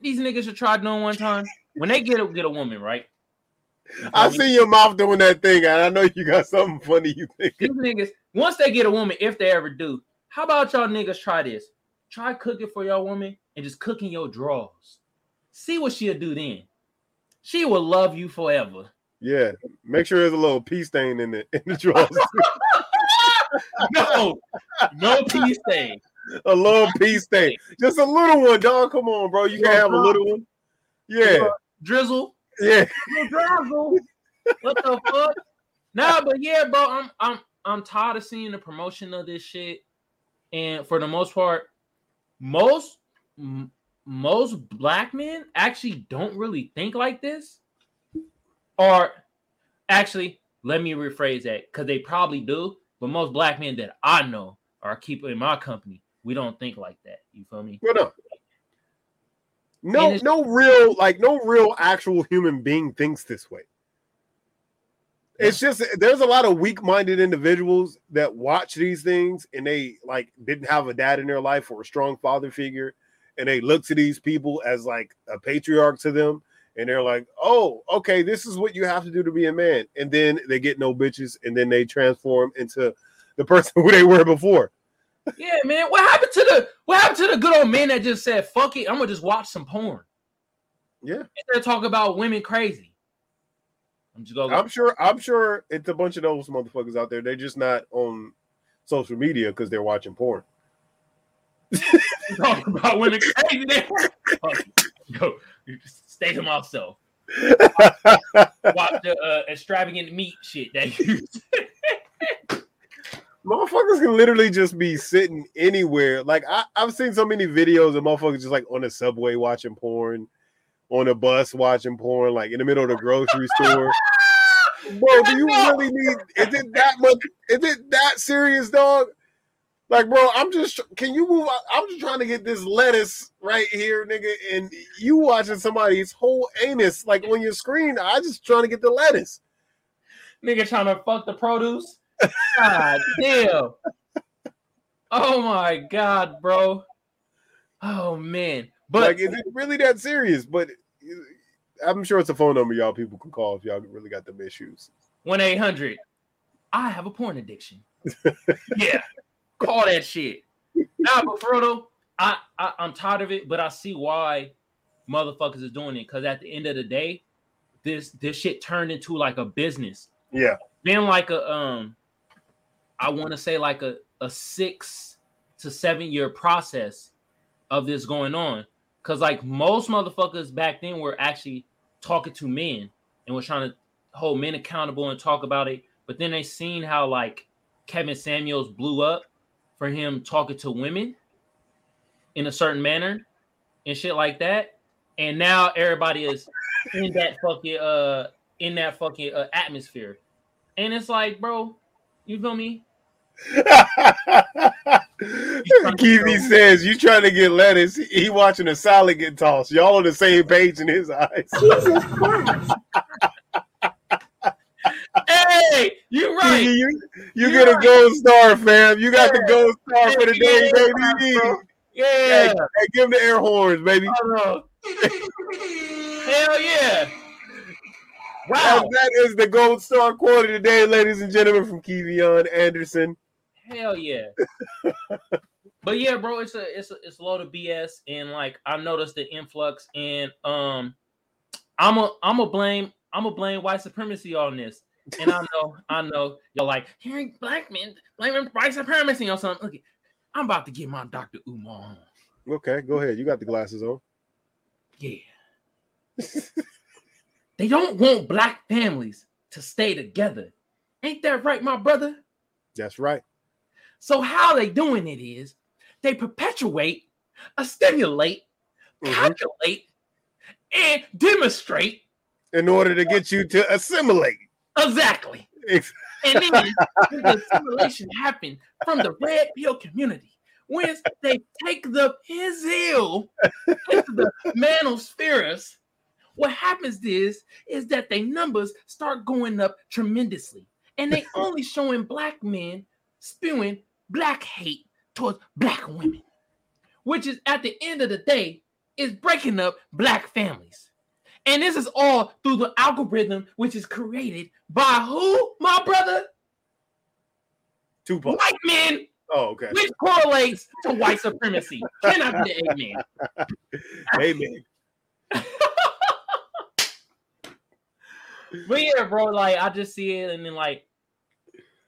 B: these niggas should try doing one time when they get a get a woman, right?
A: I see your mouth doing that thing, and I know you got something funny you think.
B: these niggas once they get a woman, if they ever do, how about y'all niggas try this? Try cooking for your woman and just cooking your drawers. See what she'll do then. She will love you forever.
A: Yeah, make sure there's a little pee stain in the in the drawers.
B: No, no peace thing.
A: a little pee stain, just a little one, dog. Come on, bro. You can't have a little one. Yeah,
B: Drizzle.
A: yeah.
B: Drizzle. What the fuck? Nah, but yeah, bro. I'm I'm I'm tired of seeing the promotion of this shit. And for the most part, most m- most black men actually don't really think like this. Or actually, let me rephrase that because they probably do. But most black men that I know are keeping in my company, we don't think like that. You feel me?
A: Well, no. No, no real, like no real actual human being thinks this way. It's just there's a lot of weak-minded individuals that watch these things and they like didn't have a dad in their life or a strong father figure, and they look to these people as like a patriarch to them, and they're like, "Oh, okay, this is what you have to do to be a man," and then they get no bitches, and then they transform into the person who they were before.
B: Yeah, man. What happened to the what happened to the good old men that just said, fuck it, I'm gonna just watch some porn?
A: Yeah.
B: Of talking about women crazy. I'm just going
A: I'm sure. I'm sure it's a bunch of those motherfuckers out there. They're just not on social media because they're watching porn.
B: talking about women crazy. Fuck it. Stay to myself. Watch the uh, extravagant meat shit that you
A: motherfuckers can literally just be sitting anywhere. Like I, I've seen so many videos of motherfuckers just like on the subway watching porn, on a bus watching porn, like in the middle of the grocery store. Bro, do you really need? Is it that much? Is it that serious, dog? Like, bro, I'm just. Can you move? I'm just trying to get this lettuce right here, nigga, and you watching somebody's whole anus like on your screen. I just trying to get the lettuce.
B: nigga trying to fuck the produce. God damn. Oh my god, bro. Oh man. But
A: like, is it really that serious? But uh, I'm sure it's a phone number y'all people can call if y'all really got them issues.
B: 1 800. I have a porn addiction. yeah. Call that shit. Nah, but for real though, I, I I'm tired of it, but I see why motherfuckers is doing it. Cause at the end of the day, this this shit turned into like a business.
A: Yeah.
B: Been like a um, I want to say like a, a six to seven year process of this going on. Cause like most motherfuckers back then were actually talking to men and was trying to hold men accountable and talk about it. But then they seen how like Kevin Samuels blew up for him talking to women in a certain manner and shit like that. And now everybody is in that fucking uh in that fucking uh, atmosphere. And it's like, bro, you feel me?
A: Keezy says you trying to get lettuce. He watching a salad get tossed. Y'all on the same page in his eyes.
C: Jesus Christ.
B: Hey, you right.
A: You you
B: You're
A: get a
B: right.
A: gold star, fam. You got the gold star for the day,
B: Yeah,
A: baby.
B: bro.
A: Hey,
B: Yeah.
A: hey, give him the air horns, baby.
B: Hell yeah. Wow.
A: that is the gold star quarter today, ladies and gentlemen, from Kevion Anderson.
B: Hell yeah. but yeah, bro, it's a it's a it's a load of BS. And like I noticed the influx and um I'm a I'm a blame I'm a blame white supremacy on this. And I know, I know you're like hearing black men blaming white supremacy or something. Okay, I'm about to get my Dr. Umar on.
A: Okay, go ahead. You got the glasses on.
B: Yeah. they don't want black families to stay together. Ain't that right, my brother?
A: That's right.
B: So how they doing it is they perpetuate, stimulate,
A: Mhm.
B: calculate, and demonstrate
A: In order to get you to assimilate.
B: Exactly. And then the assimilation happened from the red pill community. Once they take the pill into the manospheres, what happens is is that their numbers start going up tremendously, and they only showing black men spewing black hate towards black women, which is at the end of the day is breaking up black families. And this is all through the algorithm, which is created by who, my brother?
A: Tupac.
B: White men,
A: Oh, okay.
B: which correlates to white supremacy. Can I get an amen?
A: Amen.
B: But yeah, bro, like I just see it, and then like,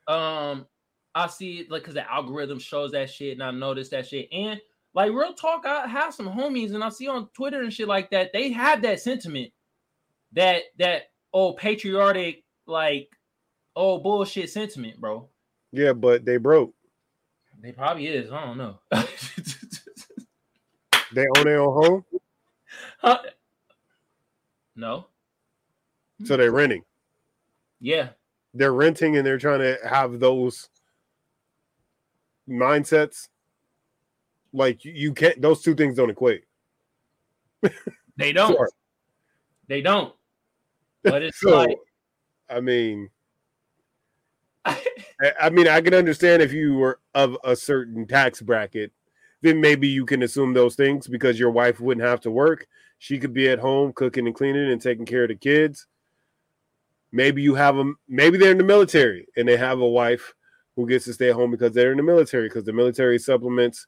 B: um, I see it like because the algorithm shows that shit, and I notice that shit, and like real talk, I have some homies, and I see on Twitter and shit like that, they have that sentiment, that that old patriotic like old bullshit sentiment, bro.
A: Yeah, but they broke.
B: They probably is. I don't know.
A: They own their own home,
B: Huh? no.
A: so they're renting.
B: Yeah.
A: They're renting and they're trying to have those mindsets. Like you- can't; those two things don't equate.
B: They don't.
A: Sure.
B: They don't. But it's
A: So,
B: like
A: I mean, I I mean, I can understand if you were of a certain tax bracket, then maybe you can assume those things because your wife wouldn't have to work. She could be at home cooking and cleaning and taking care of the kids. Maybe you have them, maybe they're in the military and they have a wife who gets to stay at home because they're in the military because the military supplements,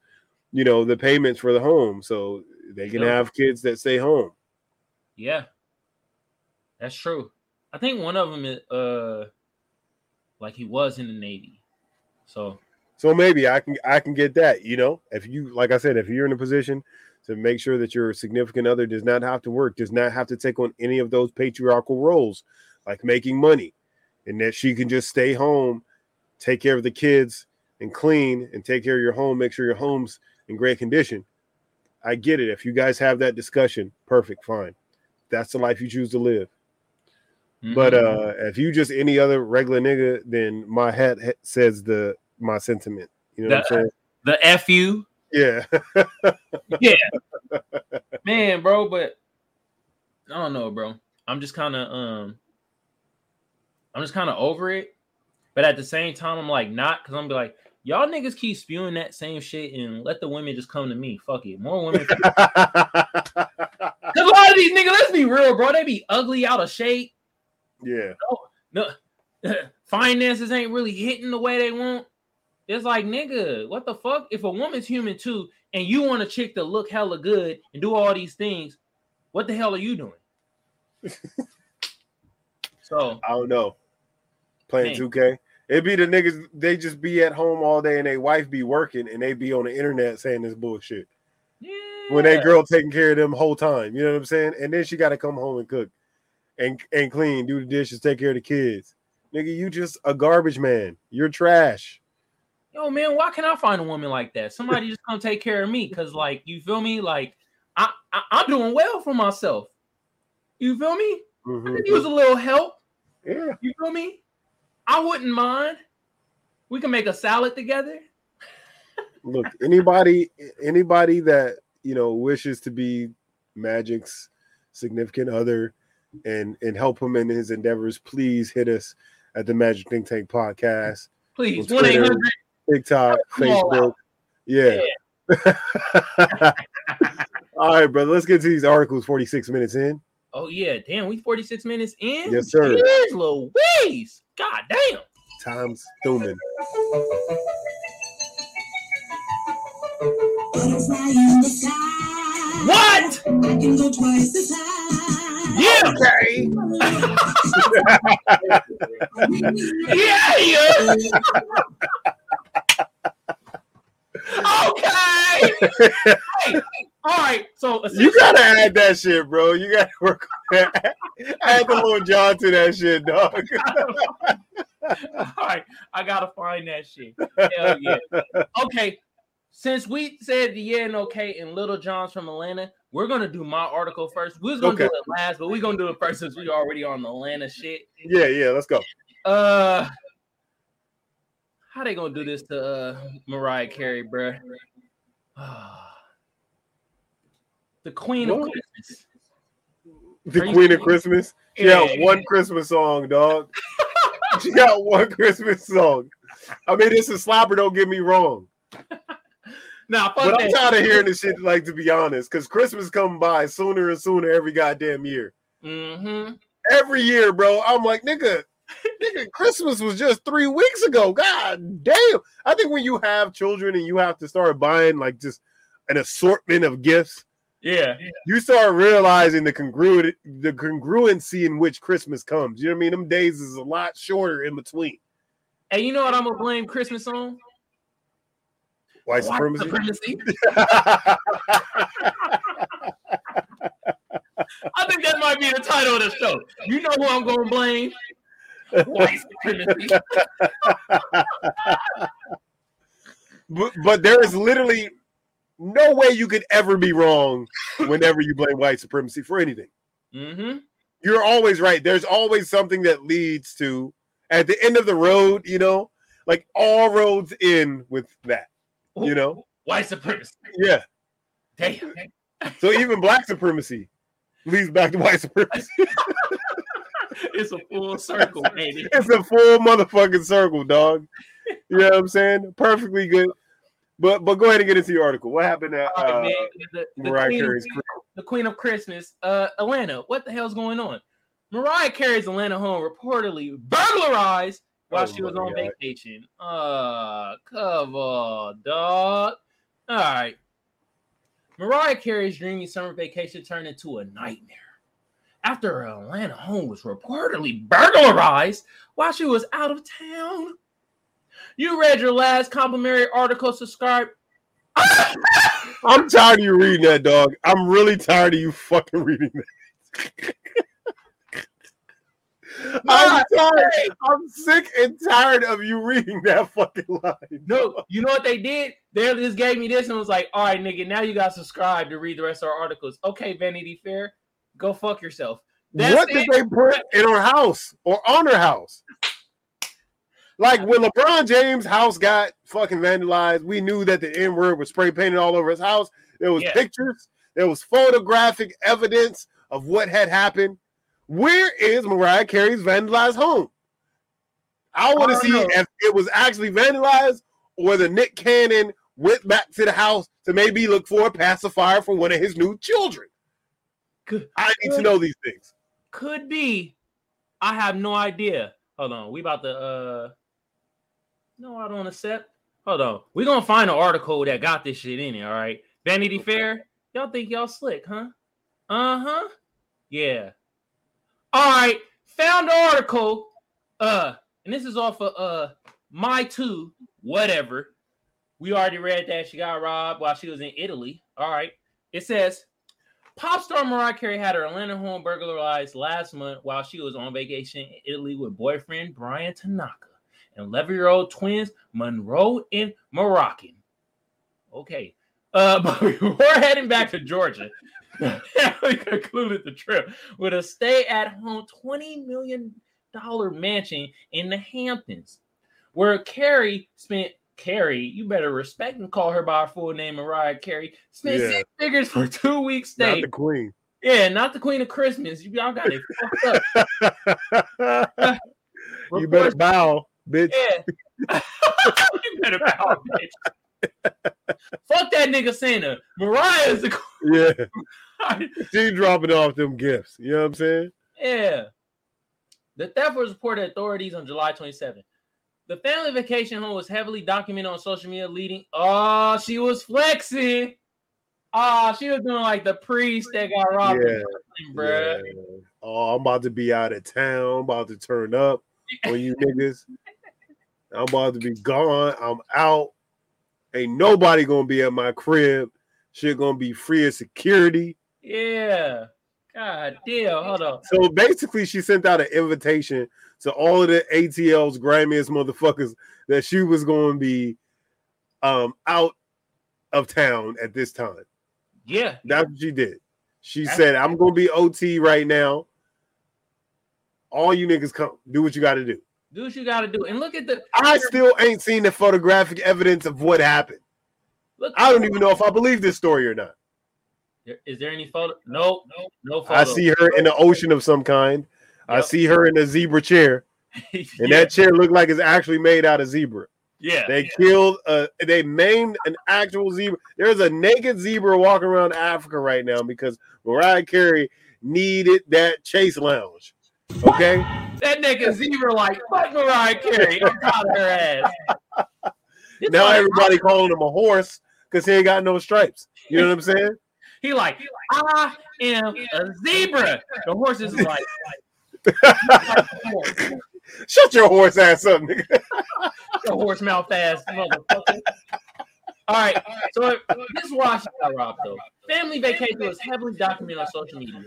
A: you know, the payments for the home. So they can
B: Yeah.
A: have kids that stay home.
B: Yeah, that's true. I think one of them is uh, like he was in the Navy. So
A: So maybe I can I can get that, you know. If you like I said, if you're in a position to make sure that your significant other does not have to work, does not have to take on any of those patriarchal roles, like making money, and that she can just stay home, take care of the kids, and clean and take care of your home, make sure your home's in great condition. I get it. If you guys have that discussion, perfect, fine. That's the life you choose to live. But
B: mhm.
A: uh if you just any other regular nigga, then my hat ha- says the my sentiment. You know what I'm saying?
B: the fu,
A: Yeah.
B: Yeah, man, bro. But I don't know, bro. I'm just kind of um, I'm just kind of over it. But at the same time, I'm like, not because I'm be like, y'all niggas keep spewing that same shit and let the women just come to me. Fuck it. More women. Because a lot of these niggas, let's be real, bro. They be ugly out of shape.
A: yeah.
B: No, finances ain't really hitting the way they want. It's like, nigga, what the fuck? If a woman's human too, and you want a chick to look hella good and do all these things, what the hell are you doing? so
A: I don't know. Playing
B: Man.
A: 2K. It'd be the niggas, they just be at home all day and their wife be working and they be on the internet saying this bullshit.
B: yeah.
A: When that girl taking care of them whole time. You know what I'm saying? And then she gotta come home and cook and, and clean, do the dishes, take care of the kids. Nigga, you just a garbage man. You're trash.
B: yo, man, why can I find a woman like that? Somebody just come take care of me, cause like you feel me, like I, I I'm doing well for myself. You feel me? I
A: Mhm.
B: could use a little help.
A: Yeah.
B: You feel me? I wouldn't mind. We can make a salad together.
A: Look, anybody anybody that you know wishes to be Magic's significant other and and help him in his endeavors, please hit us at the Magic Think Tank podcast,
B: Please,
A: On
B: one eight
A: Twitter.
B: hundred.
A: TikTok,
B: Come all
A: Facebook. Yeah. All right, brother. Let's get to these articles 46 minutes in.
B: Oh yeah, damn, we 46 minutes in.
A: Yes, sir.
B: Jeez Louise. God damn.
A: Time's thumbing.
C: Butterfly in the sky.
B: What?
C: I can go twice the time.
B: Yeah. Yeah, yeah. okay. Hey, all right. So
A: You gotta add that shit, bro. You gotta work on that. Add the Lil Jon to that shit, dog.
B: All right, I gotta find that shit. Hell yeah. Okay, since we said the yeah and okay and Lil Jon's from Atlanta, we're gonna do my article first. We was gonna
A: Okay.
B: do it last, but we're gonna do it first since we already on the Atlanta shit.
A: Yeah, yeah, let's go.
B: Uh, how they gonna do this to uh Mariah Carey, bruh? the Queen of Christmas.
A: The Queen of? Christmas. She
B: Yeah,
A: got one Christmas song, dog. she got one Christmas song. I mean, it's a slapper, don't get me wrong.
B: Nah, fuck
A: But I'm tired of hearing this shit, like, to be honest, because Christmas come by sooner and sooner every goddamn year.
B: Mm-hmm.
A: Every year, bro. I'm like, nigga, nigga, Christmas was just three weeks ago. God damn. I think when you have children and you have to start buying, like, just an assortment of gifts,
B: Yeah.
A: you start realizing the congruent the congruency in which Christmas comes. You know what I mean? Them days is a lot shorter in between.
B: Hey, you know what I'm gonna blame Christmas on?
A: White
B: White
A: supremacy.
B: supremacy. I think that might be the title of the show. You know who I'm gonna blame? White supremacy.
A: but, but there is literally no way you could ever be wrong whenever you blame white supremacy for anything.
B: Mm-hmm.
A: You're always right. There's always something that leads to at the end of the road, you know, like all roads in with that. You know?
B: White supremacy.
A: Yeah.
B: Damn.
A: So even black supremacy leads back to white supremacy.
B: It's a full circle, baby.
A: it's a full motherfucking circle, dog. You know what I'm saying? Perfectly good. But but go ahead and get into your article. What happened at uh,
B: man. The, the
A: Mariah
B: queen of-
A: Carey's
B: the Queen of Christmas, uh, Atlanta. What the hell's going on? Mariah Carey's Atlanta home reportedly burglarized while
A: Oh
B: she was on
A: God.
B: vacation. Uh, come on, dog. All right. Mariah Carey's dreamy summer vacation turned into a nightmare after her Atlanta home was reportedly burglarized while she was out of town. You read your last complimentary article. Subscribe.
A: I'm tired of you reading that, dog. I'm really tired of you fucking reading that. I'm tired. I'm sick and tired of you reading that fucking line.
B: No, you know what they did? They just gave me this and was like, all right, nigga, now you got to subscribe to read the rest of our articles. Okay, Vanity Fair, go fuck yourself. That's
A: what did
B: it.
A: they put in her house or on her house? Like when LeBron James' house got fucking vandalized, we knew that the N word was spray painted all over his house. There was
B: Yeah.
A: pictures, there was photographic evidence of what had happened. Where is Mariah Carey's vandalized home? I want to see
B: know.
A: if it was actually vandalized or the Nick Cannon went back to the house to maybe look for a pacifier for one of his new children.
B: Could-
A: I need to know these things.
B: Could be. I have no idea. Hold on. We about to uh no, I don't accept. Hold on. We're gonna find an article that got this shit in it. All right. Vanity Fair. Y'all think y'all slick, huh? Uh-huh. Yeah. All right. Found the article. Uh, and this is off of uh my two, whatever. We already read that she got robbed while she was in Italy. All right. It says Pop star Mariah Carey had her Atlanta home burglarized last month while she was on vacation in Italy with boyfriend Bryan Tanaka and 11 year old twins Monroe and Moroccan. Okay. Uh, but before heading back to Georgia, we concluded the trip with a stay at home $20 million mansion in the Hamptons, where Carey spent. Carey, you better respect and call her by her full name, Mariah Carey. Spent
A: Yeah.
B: six figures for two weeks
A: Not the queen.
B: Yeah, not the Queen of Christmas. You y'all got it fucked up.
A: you better bow, bitch.
B: Yeah. you better bow, bitch. Fuck that nigga Santa. Mariah is the
A: Yeah, she dropping off them gifts. You know what I'm saying?
B: yeah. The theft was reported to authorities on July 27th. The family vacation home was heavily documented on social media, leading. Oh, she was flexing. Oh, she was doing like the priest that got robbed,
A: Yeah, yeah. Oh, I'm about to be out of town. I'm about to turn up on you niggas. I'm about to be gone. I'm out. Ain't nobody gonna be at my crib. Shit gonna be free of security.
B: Yeah. God damn. Hold on.
A: So basically, she sent out an invitation to all of the ATL's grimiest motherfuckers that she was going to be um out of town at this time.
B: Yeah.
A: That's what she did. She
B: That's-
A: said, "I'm going to be OT right now. All you niggas come, do what you got to do."
B: Do what you got to do. And look at the.
A: I still ain't seen the photographic evidence of what happened.
B: Look,
A: I don't even know if I believe this story or not.
B: Is there any photo? No, no, no photo.
A: I see her in the ocean of some kind. I see her in a zebra chair, and
B: yeah.
A: that chair looked like it's actually made out of zebra.
B: yeah.
A: They killed uh they maimed an actual zebra. There's a naked zebra walking around Africa right now because Mariah Carey needed that chaise lounge. Okay?
B: That nigga zebra like fuck Mariah Carey. Proud of her ass.
A: Now everybody calling him a horse because he ain't got no stripes. You know what I'm saying?
B: He like I am a zebra. The horse is like. the
A: Shut your horse ass up, nigga.
B: Your horse mouth ass motherfucker. All right, so this she got though. Family vacation was heavily documented on social media,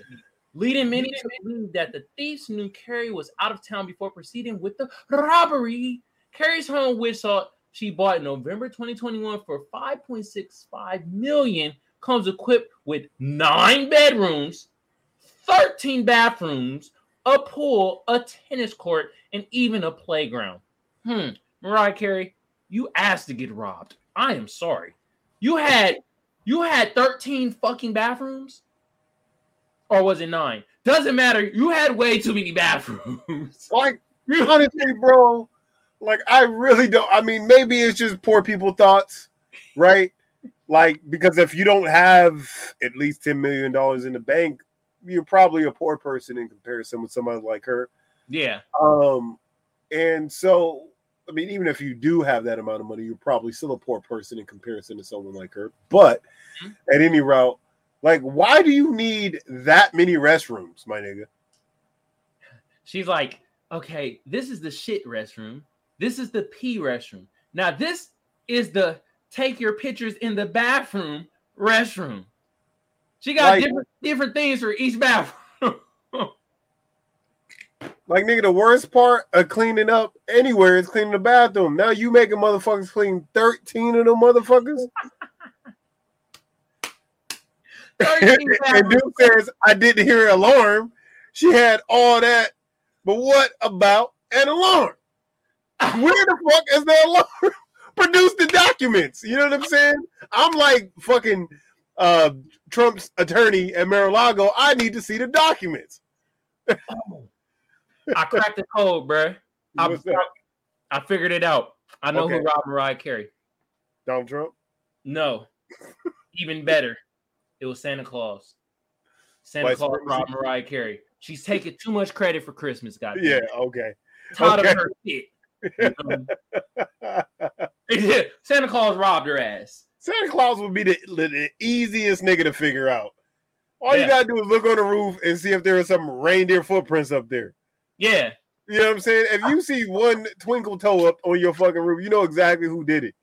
B: leading many to believe that the thieves knew Carey was out of town before proceeding with the robbery. Carey's home, which she bought in November 2021 for 5.65 million, comes equipped with nine bedrooms, 13 bathrooms, a pool, a tennis court, and even a playground. Hmm, Mariah Carey, you asked to get robbed. I am sorry. You had you had 13 fucking bathrooms? Or was it nine? Doesn't matter. You had way too many bathrooms.
A: Like, honestly, bro, like I really don't. I mean, maybe it's just poor people thoughts, right? Like, because if you don't have at least $10 million in the bank, you're probably a poor person in comparison with somebody like her.
B: yeah.
A: Um, and so I mean, even if you do have that amount of money, you're probably still a poor person in comparison to someone like her. But
B: Mhm.
A: at any route, like, why do you need that many restrooms, my nigga?
B: She's like, okay, this is the shit restroom. This is the pee restroom. Now, this is the take your pictures in the bathroom restroom. She got
A: Like-
B: different different things for each bathroom.
A: Like, nigga, the worst part of cleaning up anywhere is cleaning the bathroom. Now you making motherfuckers clean 13 of them motherfuckers.
B: 13
A: and says, I didn't hear an alarm. She had all that, but what about an alarm? Where the fuck is the alarm? Produce the documents. You know what I'm saying? I'm like fucking uh Trump's attorney at Mar-a-Lago. I need to see the documents.
B: I cracked the code, bruh. I, I figured it out. I know
A: Okay.
B: who robbed Mariah Carey.
A: Donald Trump.
B: No, even better. It was Santa Claus. Santa
A: White
B: Claus robbed Mariah Carey. She's taking too much credit for Christmas, guys.
A: Yeah. Okay.
B: tired
A: okay.
B: of her shit. Santa Claus robbed her ass.
A: Santa Claus would be the, the easiest nigga to figure out. All you gotta do is look on the roof and see if there are some reindeer footprints up there.
B: Yeah,
A: You know what I'm saying? If you see one twinkle toe up on your fucking roof, you know exactly who did it.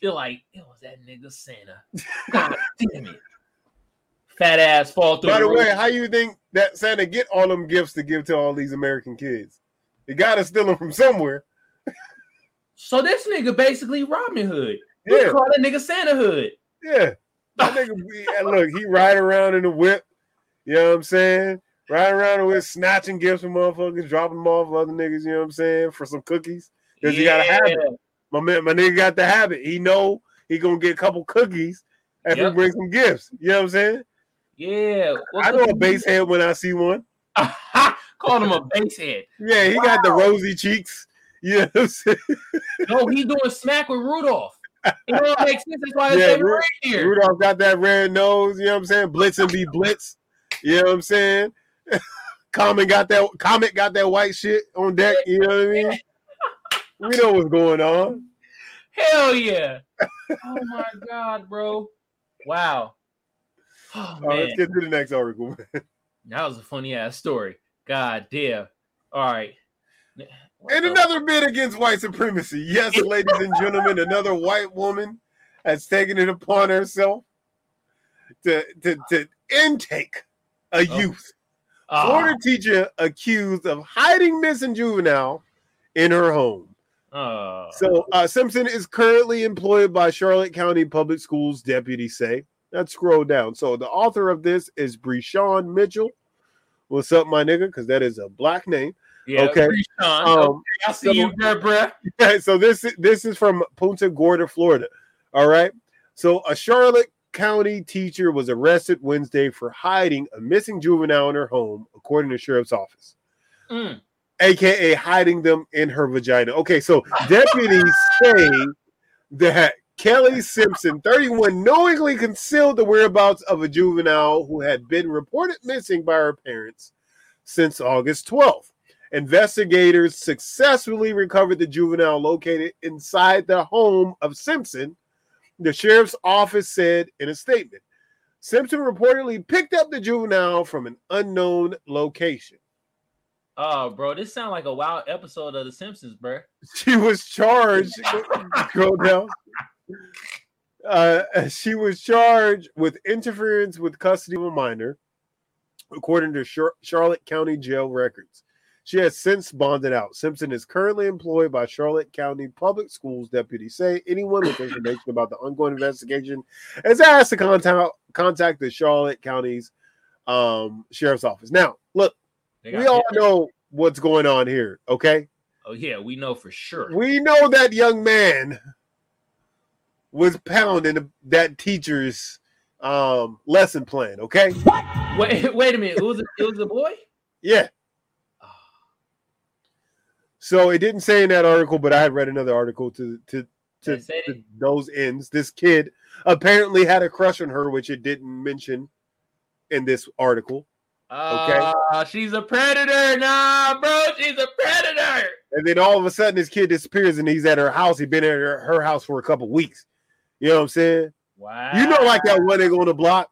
B: feel like it was that nigga Santa. God damn it. Fat ass fall through
A: By the
B: roof.
A: way, how you think that Santa get all them gifts to give to all these American kids? You gotta steal them from somewhere.
B: So this nigga basically Robin Hood. We call that nigga Santa Hood.
A: yeah. That nigga, look, he ride around in the whip. You know what I'm saying? Ride around with snatching gifts from motherfuckers, dropping them off other niggas. You know what I'm saying? For some cookies, because you gotta have it. My man, my nigga got the habit. He know he gonna get a couple cookies if
B: Yep.
A: he bring some gifts. You know what I'm saying?
B: Yeah.
A: I know a base head when I see one.
B: Called him a base head.
A: Yeah, he got the rosy cheeks. You know what I'm saying?
B: No, he doing smack with Rudolph. It don't make sense. That's why
A: Yeah, Ru-
B: reindeer.
A: Rudolph got that red nose. You know what I'm saying? Blitz and be blitz. You know what I'm saying? Comet got that. Comet got that white shit on deck. You know what I mean? We know what's going on.
B: Hell yeah. Oh my god, bro. Wow. Oh
A: All right, let's get to the next article.
B: That was a funny ass story. God damn. All right.
A: And
B: the-
A: another bid against white supremacy. Yes, ladies and gentlemen, another white woman has taken it upon herself to to, to intake a
B: Oh.
A: youth.
B: Ah,
A: Florida teacher accused of hiding missing juvenile in her home.
B: ah.
A: So uh, Simpson is currently employed by Charlotte County Public Schools deputies say. Let's scroll down. So the author of this is Breshawn Mitchell. What's up, my nigga? Because that is a black name.
B: yeah,
A: okay. Um,
B: okay, I see
A: so-
B: you, bruh, bruh.
A: Okay, so this this is from Punta Gorda, Florida. All right. So a Charlotte County teacher was arrested Wednesday for hiding a missing juvenile in her home, according to sheriff's office,
B: Mm.
A: aka hiding them in her vagina. Okay, so deputies say that Kelly Simpson, 31, knowingly concealed the whereabouts of a juvenile who had been reported missing by her parents since August 12th. Investigators successfully recovered the juvenile located inside the home of Simpson, the sheriff's office said in a statement. Simpson reportedly picked up the juvenile from an unknown location.
B: Oh, bro, this sounds like a wild episode of The Simpsons, bro.
A: She was charged. Scroll down. Uh, she was charged with interference with custody of a minor, according to Char- Charlotte County Jail records. She has since bonded out. Simpson is currently employed by Charlotte County Public Schools deputies. Say anyone with information about the ongoing investigation is asked to contact contact the Charlotte County's um, sheriff's office. Now, look, we all know what's going on here. Okay,
B: Oh yeah, we know for sure.
A: we know that young man was pounding that teacher's um lesson plan okay What?
B: Wait, wait a minute. It was a, it was a boy.
A: yeah so it didn't say in that article but i had read another article to to to, to those ends this kid apparently had a crush on her which it didn't mention in this article
B: Ah, she's a predator. Nah, bro, she's a predator.
A: and then all of a sudden this kid disappears and he's at her house he's been at her, her house for a couple weeks you know what i'm saying
B: Wow.
A: you know like that one nigga on the block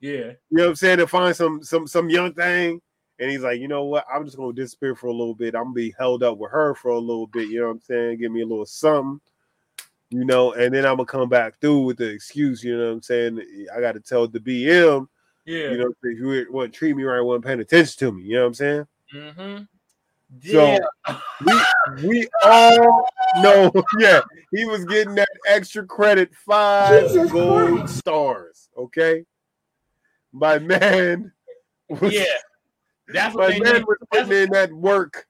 B: Yeah.
A: You know what I'm saying? To find some some some young thing. And he's like, you know what? I'm just gonna disappear for a little bit. I'm gonna be held up with her for a little bit. You know what I'm saying? Give me a little something, you know, and then I'm gonna come back through with the excuse, you know what I'm saying? I gotta tell the BM,
B: Yeah.
A: you know, if you wouldn't treat me right, wasn't paying attention to me, you know what I'm saying?
B: mm-hmm.
A: So we we all know, yeah, he was getting that extra credit, five
C: Jesus
A: gold
C: Christ.
A: stars. Okay. My man was
B: yeah. That's
A: My
B: they
A: man was putting in that work.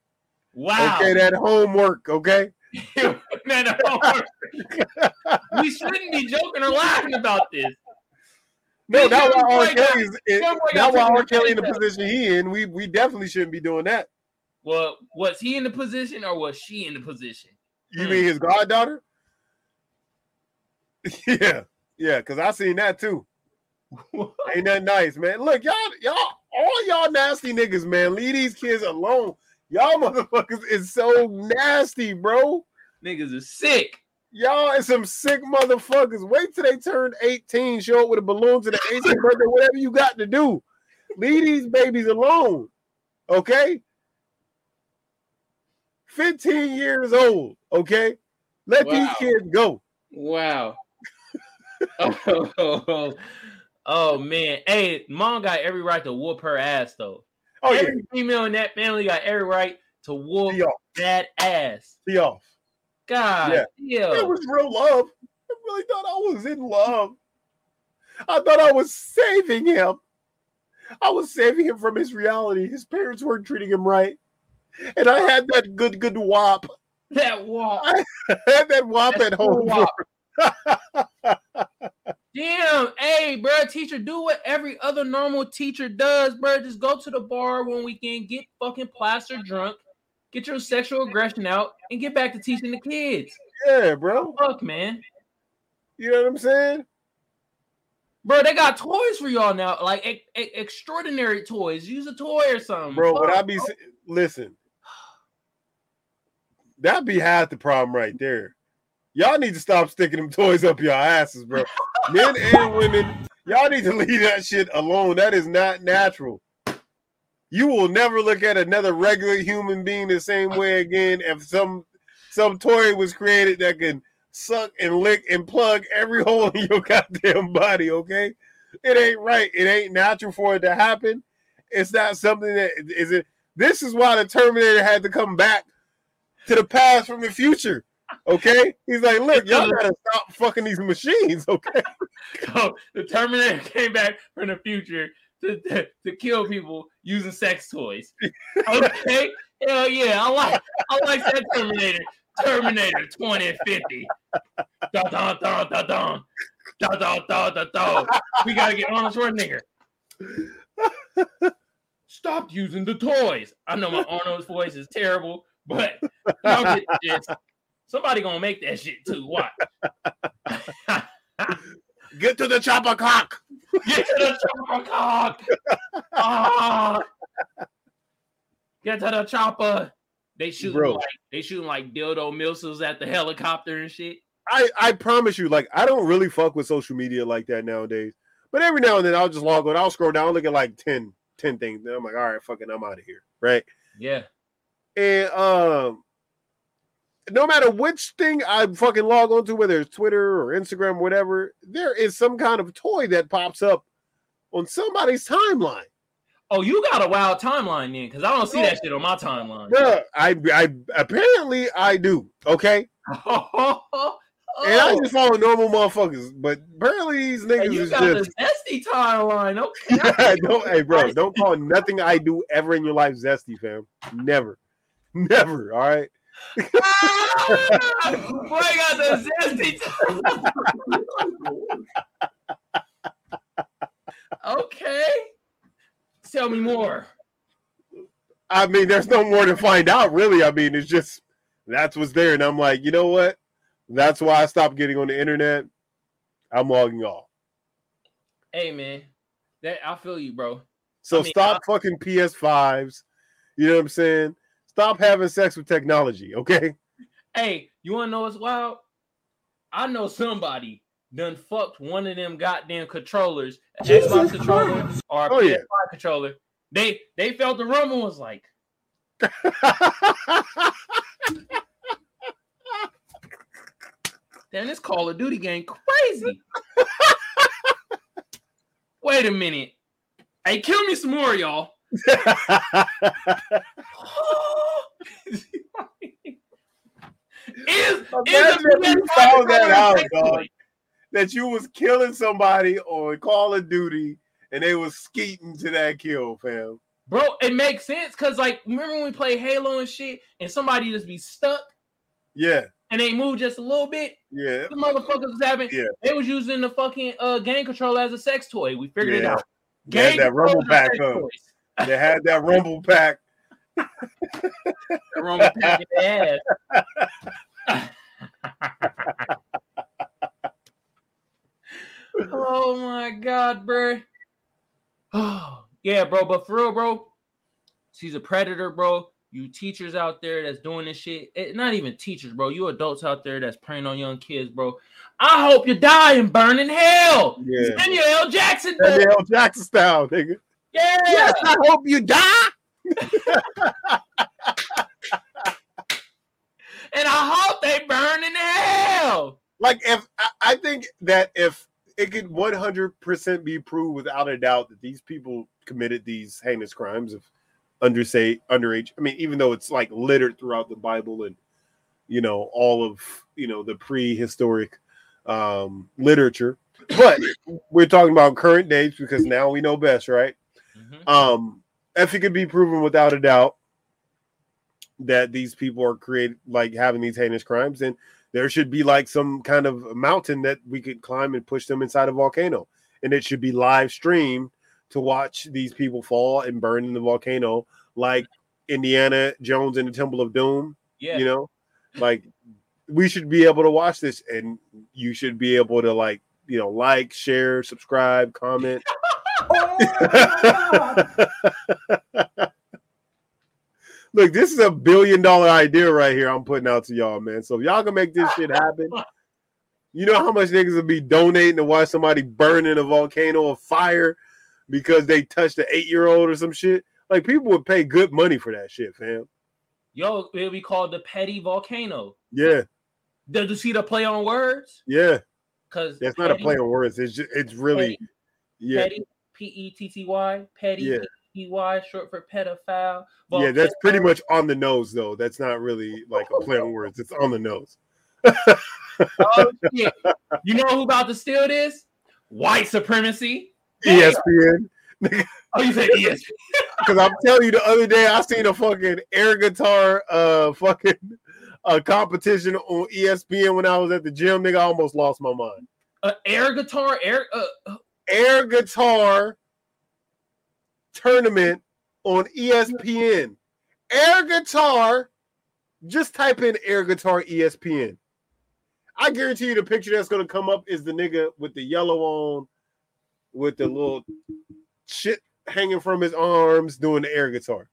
B: Wow.
A: Okay, that homework. Okay.
B: Man, we shouldn't be joking or laughing about this.
A: No, that's why R. Kelly's. It,
B: young boy
A: that's why R. Kelly in the position he in. We we definitely shouldn't be doing that.
B: Well, was he in the position or was she in the position?
A: You mean his goddaughter? yeah, yeah, because I seen that too. Ain't that nice, man? Look, y'all, y'all, all y'all nasty niggas, man. Leave these kids alone. Y'all motherfuckers is so nasty, bro.
B: Niggas is sick.
A: Y'all is some sick motherfuckers. Wait till they turn 18, show up with a balloon to the 18th birthday, whatever you got to do. Leave these babies alone. Okay? 15 years old. Okay? Let these kids go.
B: Wow. oh, oh, man. Hey, mom got every right to whoop her ass though.
A: Oh, yeah.
B: every female in that family got every right to whoop that ass.
A: Be y'all.
B: God,
A: Yeah.
B: yeah.
A: It was real love. I really thought I was in love. I thought I was saving him. I was saving him from his reality. His parents weren't treating him right. And I had that good, good wop.
B: that wop.
A: I had that wop
B: That's
A: at home.
B: wop. Damn, hey, bro, teacher, do what every other normal teacher does, bro. Just go to the bar one weekend, get fucking plastered drunk, get your sexual aggression out, and get back to teaching the kids.
A: Yeah, bro.
B: Fuck, man.
A: You know what I'm saying?
B: Bro, they got toys for y'all now, like e- e- extraordinary toys. Use a toy or something,
A: Bro,
B: Fuck,
A: would I be listen? That'd be half the problem right there. Y'all need to stop sticking them toys up your asses, bro. Men and women, y'all need to leave that shit alone. That is not natural. You will never look at another regular human being the same way again if some some toy was created that can suck and lick and plug every hole in your goddamn body, okay? It ain't right. It ain't natural for it to happen. It's not something that is it. This is why the Terminator had to come back to the past from the future. Okay, he's like, look, y'all gotta stop fucking these machines. Okay,
B: So the Terminator came back from the future to, to, to kill people using sex toys. Okay, hell yeah, I like I like that Terminator. Terminator 2050. Da da da da da. Da da da da da. We gotta get Arnold Schwarzenegger. Stop using the toys. I know my Arnold's voice is terrible, but y'all get this. Somebody gonna make that shit too. What?
A: get to the chopper cock.
B: Get to the chopper, cock. Ah. Get to the chopper. They shooting
A: Bro.
B: like they shooting like dildo missiles at the helicopter and shit.
A: I I promise you, like, I don't really fuck with social media like that nowadays. But every now and then, I'll just log on. I'll scroll down, look at like 10, 10 things. I'm like, all right, fucking, I'm out of here, right?
B: Yeah.
A: And um, no matter which thing I fucking log on to, whether it's Twitter or Instagram, or whatever, there is some kind of toy that pops up on somebody's timeline.
B: Oh, you got a wild timeline then, because I don't see that shit on my timeline.
A: Bruh, I, I apparently I do. Okay, oh. and I
B: Oh,
A: just follow normal motherfuckers, but apparently these
B: hey,
A: niggas
B: you
A: is
B: got
A: just.
B: the zesty timeline. Okay.
A: don't, hey, bro, don't call nothing I do ever in your life zesty, fam. Never, never. All right.
B: Ah, Boy, got the zesty. okay. Tell me more.
A: I mean, there's no more to find out, really. I mean, it's just that's what's there, and I'm like, you know what? That's why I stopped getting on the internet. I'm logging off.
B: Hey man, that I feel you, bro.
A: So
B: I mean,
A: stop fucking PS5s. You know what I'm saying? Stop having sex with technology, okay?
B: Hey, you wanna know what's wild? I know somebody done fucked one of them goddamn controllers, an Xbox controller or a
A: Oh,
B: PS5
A: yeah.
B: controller. They they felt the rumble was like, damn, this Call of Duty game crazy. Wait a minute. Hey, kill me some more, y'all. Is, is
A: you found that out, dog. that you was killing somebody on Call of Duty and they was skeeting to that kill, fam.
B: Bro, it makes sense because like remember when we play Halo and shit and somebody just be stuck
A: Yeah,
B: and they move just a little bit?
A: yeah.
B: The motherfuckers was having
A: Yeah.
B: they was using the fucking uh game controller as a sex toy. We figured it out.
A: They had that rumble
B: back are
A: pack,
B: sex
A: huh?
B: toys.
A: They had that rumble pack
B: Roman packing their ass. oh my god, bro. Oh yeah, bro. But for real, bro, she's a predator, bro. You teachers out there that's doing this shit. eh, not even teachers, bro. You adults out there that's preying on young kids, bro. I hope you die and burn in hell.
A: Yeah.
B: Samuel L. Jackson.
A: Samuel. L. Jackson style, nigga.
B: Yeah.
A: Yes, I hope you die.
B: And I hope they burn in hell.
A: Like if I- I think that if it could 100% be proved without a doubt that these people committed these heinous crimes of under say underage. I mean, even though it's like littered throughout the Bible and you know all of you know the prehistoric um literature, but we're talking about current days because now we know best, right?
B: Mhm.
A: um if it could be proven without a doubt that these people are created like having these heinous crimes then there should be like some kind of mountain that we could climb and push them inside a volcano and it should be live streamed to watch these people fall and burn in the volcano like indiana jones in the temple of doom
B: Yeah.
A: you know like we should be able to watch this and you should be able to like you know like share subscribe comment Look, this is a billion dollar idea right here. I'm putting out to y'all, man. So if y'all can make this shit happen, you know how much niggas would be donating to watch somebody burn in a volcano of fire because they touched an eight year old or some shit. Like people would pay good money for that shit, fam.
B: Yo, it'll be called the Petty Volcano.
A: Yeah,
B: Did you see the play on words?
A: yeah.
B: Because
A: That's not a play on words. It's just it's really yeah,
B: Petty, P E T T Y, Petty,
A: Yeah.
B: P E Y, short for pedophile.
A: yeah. That's pretty much on the nose though. That's not really like a play on words. It's on the nose.
B: Oh, shit. You know who about to steal this? White supremacy.
A: ESPN.
B: Oh, you said yes.
A: Because I'm telling you, the other day I seen a fucking air guitar uh fucking uh competition on ESPN when I was at the gym. Nigga, I almost lost my mind.
B: Uh, air guitar, air. Uh,
A: Air guitar tournament on ESPN. Air guitar. Just type in air guitar ESPN. I guarantee you the picture that's gonna come up is the nigga with the yellow on, with the little shit hanging from his arms doing the air guitar.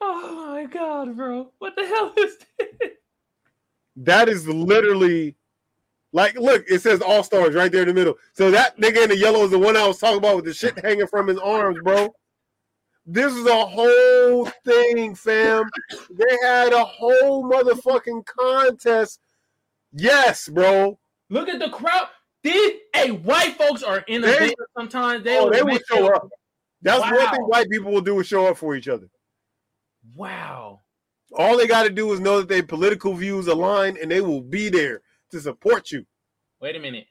B: Oh my god, bro! What the hell is this?
A: That is literally like, look, it says All Stars right there in the middle. So that nigga in the yellow is the one I was talking about with the shit hanging from his arms, bro. This is a whole thing, fam. They had a whole motherfucking contest. Yes, bro.
B: Look at the crowd. These hey, white folks are innovative. Sometimes They,
A: oh, they will show up. That's one thing white people will do is show up for each other.
B: Wow.
A: All they got to do is know that their political views align and they will be there to support you.
B: Wait a minute.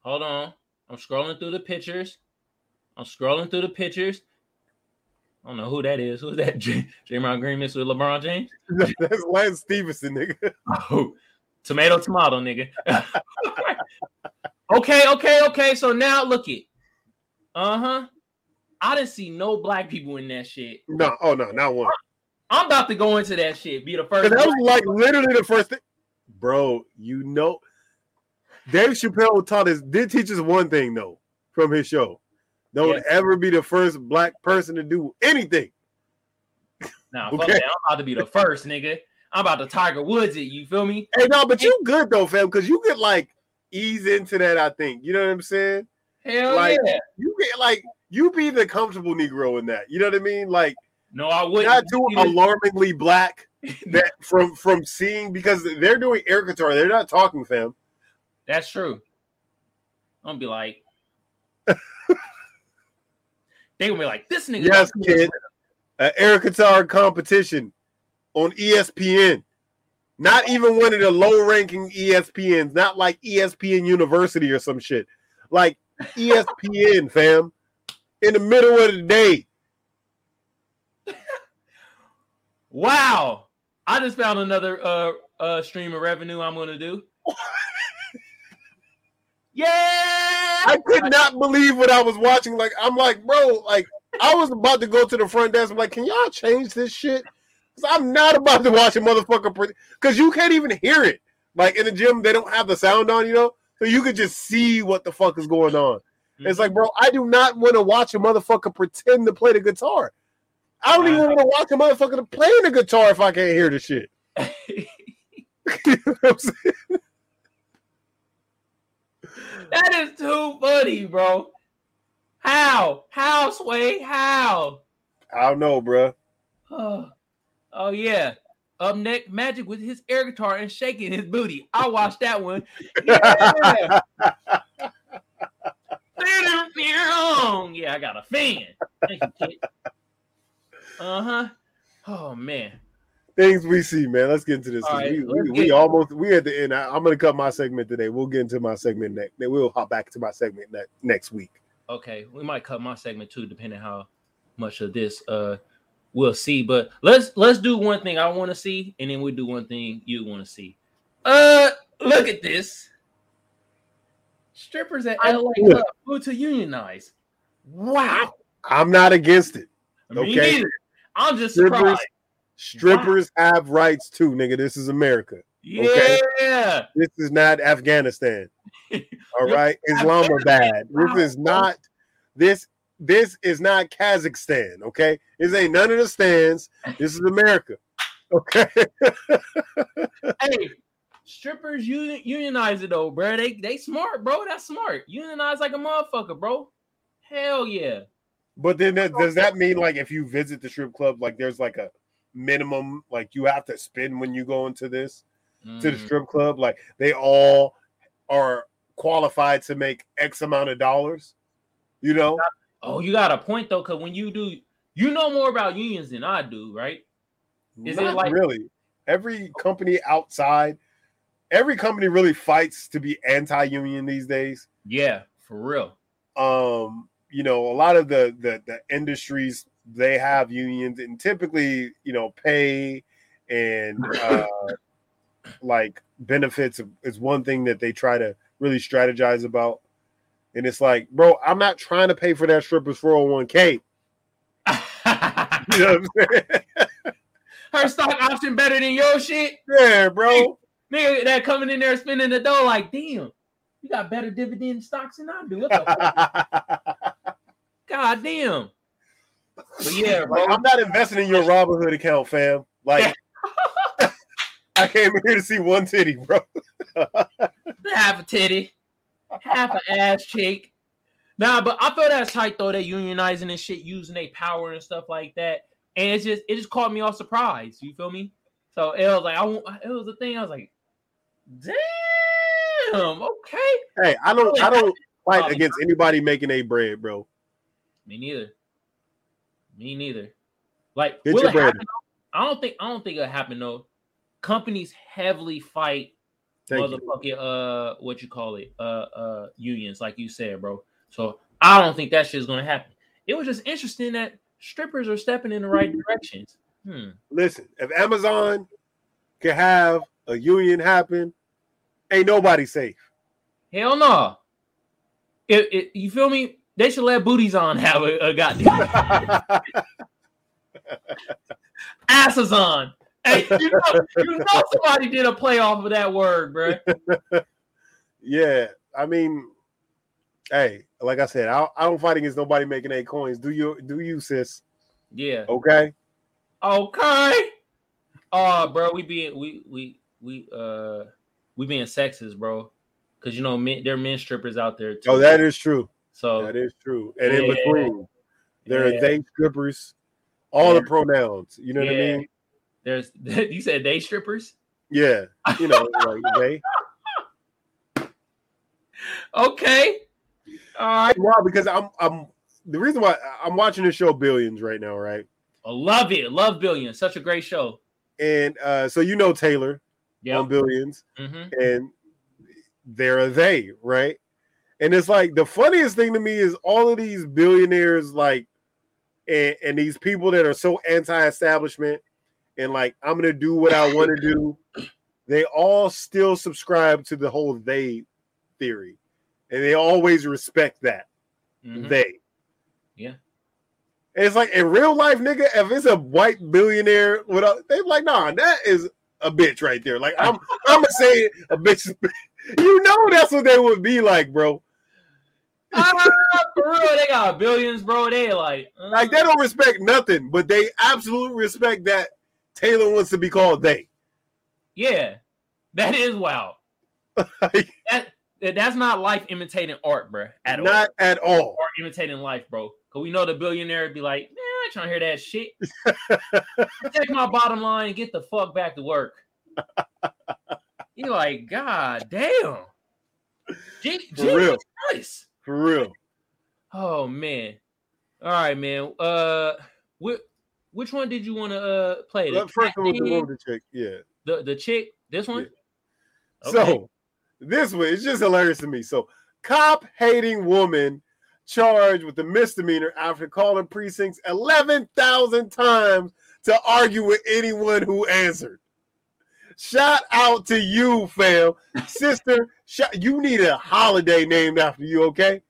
B: Hold on. I'm scrolling through the pictures. I'm scrolling through the pictures. I don't know who that is. Who's that? J- Draymond Green mixed with LeBron James?
A: That's Lance Stephenson, nigga.
B: Oh, tomato, tomato, nigga. okay, okay, okay. So now look it. Uh huh. I didn't see no black people in that shit.
A: No, oh no, not one.
B: I'm about to go into that shit. Be the first.
A: That was like literally the first thing, bro. You know, Dave Chappelle taught us did teach us one thing though from his show: don't
B: Yes.
A: ever be the first black person to do anything.
B: Nah, fuck
A: Okay.
B: that. I'm about to be the first, nigga. I'm about to Tiger Woods it. You feel me?
A: Hey, no, but you good though, fam, because you get like ease into that. I think you know what I'm saying.
B: Hell
A: Like
B: yeah.
A: you get like you be the comfortable Negro in that. You know what I mean? Like
B: No, I wouldn't.
A: not too alarmingly black that from from seeing because they're doing air guitar. They're not talking, fam.
B: That's true. I'm gonna be like, they gonna be like, this nigga.
A: Yes, kid. An air guitar competition on ESPN. Not even one of the low ranking ESPNs, not like ESPN University or some shit. Like ESPN, fam. In the middle of the day.
B: Wow. I just found another uh uh stream of revenue I'm gonna do. Yeah.
A: I could not believe what I was watching. Like, I'm like, bro, like, I was about to go to the front desk. I'm like, can y'all change this shit? 'Cause I'm not about to watch a motherfucker because you can't even hear it. Like in the gym, they don't have the sound on, you know, so you could just see what the fuck is going on. It's like, bro, I do not want to watch a motherfucker pretend to play the guitar. I don't even want to watch a motherfucker to play the guitar if I can't hear the shit. You know what I'm saying?
B: that is too funny, bro. How? How, Sway? How?
A: I don't know, bro.
B: Oh, oh yeah. Up next, Magic with his air guitar and shaking his booty. I watched that one. Yeah. yeah, I got a fan. Thank you, kid. Uh huh. Oh man.
A: Things we see, man. Let's get into this.
B: All right,
A: we, we, we almost we at the end. I, am gonna cut my segment today. We'll get into my segment next. Then we'll hop back to my segment ne- next week.
B: Okay, we might cut my segment too, depending how much of this uh we'll see. But let's let's do one thing I want to see, and then we'll do one thing you want to see. Uh, look at this. Strippers at LA
A: Look.
B: Club vote to unionize. Wow.
A: I'm not against it.
B: Me
A: Okay.
B: neither. I'm just
A: Strippers,
B: surprised.
A: strippers have rights too, nigga. This is America.
B: Yeah.
A: This is not Afghanistan. All right. Islamabad.
B: Wow.
A: This is not this. This is not Kazakhstan. Okay, this ain't none of the stands. This is America. Okay.
B: hey, strippers union, unionize it though, bro. They they smart, bro. That's smart. Unionize like a motherfucker, bro. Hell yeah.
A: But then that, does that mean like if you visit the strip club, like there's like a minimum like you have to spend when you go into this to the
B: Mm.
A: strip club? Like they all are qualified to make X amount of dollars. You know?
B: Oh, you got a point though, because when you do, you know more about unions than I do, right? Is it like-
A: really? Every company outside, every company really fights to be anti-union these days.
B: Yeah, for real.
A: um you know a lot of the the the industries they have unions and typically you know pay and uh like benefits is one thing that they try to really strategize about. And it's like bro i'm not trying to pay for that stripper's 401k you know what i'm saying?
B: Her stock option better than your shit,
A: yeah bro.
B: Nigga. That coming in there spending the dough, like damn, you got better dividend stocks than I do. What the fuck? God damn. But yeah, bro.
A: like, i'm not investing in your robinhood account fam like i came here to see one titty bro
B: half a titty, half an ass cheek. Nah, but I feel that's tight though. They unionizing and shit, using their power and stuff like that. And it's just it just caught me off surprise. You feel me? So it was like I won't- it was the thing. I was like, damn, okay.
A: Hey, I don't I don't fight against anybody making a bread, bro.
B: Me neither. Me neither. Like,
A: Get
B: will it
A: bread.
B: happen? I don't think I don't think it'll happen though. Companies heavily fight
A: Thank you.
B: motherfucking uh what you call it uh uh unions like you said bro so i don't think that shit's gonna happen it was just interesting that strippers are stepping in the right directions hmm
A: Listen, if Amazon can have a union happen, ain't nobody safe.
B: hell no it, it, you feel me they should let booties on have a, a goddamn asses on hey you know, you know somebody did a play off of that word bro
A: yeah, I mean, hey, like I said, I, I don't fight against nobody making eight coins. Do you? Do you, sis?
B: yeah
A: Okay.
B: Okay. Oh, bro, we being we we we uh we being sexist, bro. Cause you know men, there are men strippers out there too.
A: Oh, that is true.
B: so
A: That is true. And in
B: Yeah.
A: between, there
B: Yeah.
A: are they strippers, all the pronouns. You know what I mean?
B: there's you said they strippers.
A: Yeah. You know, like they.
B: Okay. All right.
A: Wow, because I'm I'm the reason why I'm watching the show Billions right now, right?
B: I love it. Love Billions. Such a great show.
A: And uh so you know Taylor
B: Yeah.
A: on Billions,
B: hmm
A: and there are they, right? And it's like the funniest thing to me is all of these billionaires, like, and, and these people that are so anti-establishment, and like I'm gonna do what I want to do. They all still subscribe to the whole they theory, and they always respect that
B: Mhm.
A: they.
B: Yeah.
A: And it's like in real life, nigga. If it's a white billionaire, without they like, nah, that is a bitch right there. Like I'm, I'm gonna say a bitch. You know that's what they would be like, bro.
B: Ah, for real, they got billions, bro. They like, uh,
A: Like they don't respect nothing, but they absolutely respect that Taylor wants to be called they.
B: yeah, that is wild. That that's not life imitating art, bro. At all.
A: not at all.
B: art imitating life, bro. Cause we know the billionaire would be like, man, I ain't trying to hear that shit. Take my bottom line and get the fuck back to work. You're like, God damn. Gee,
A: For real.
B: Christ.
A: For real.
B: Oh man. All right, man. Uh which, which one did you want to uh play? The,
A: first one was the
B: Catman?
A: one with the chick. Yeah.
B: the the chick, this one? Okay.
A: So this one, it's just hilarious to me. So, cop hating woman charged with a misdemeanor after calling precincts 11,000 times to argue with anyone who answered. Shout out to you, fam. Sister, shout, you need a holiday named after you, okay?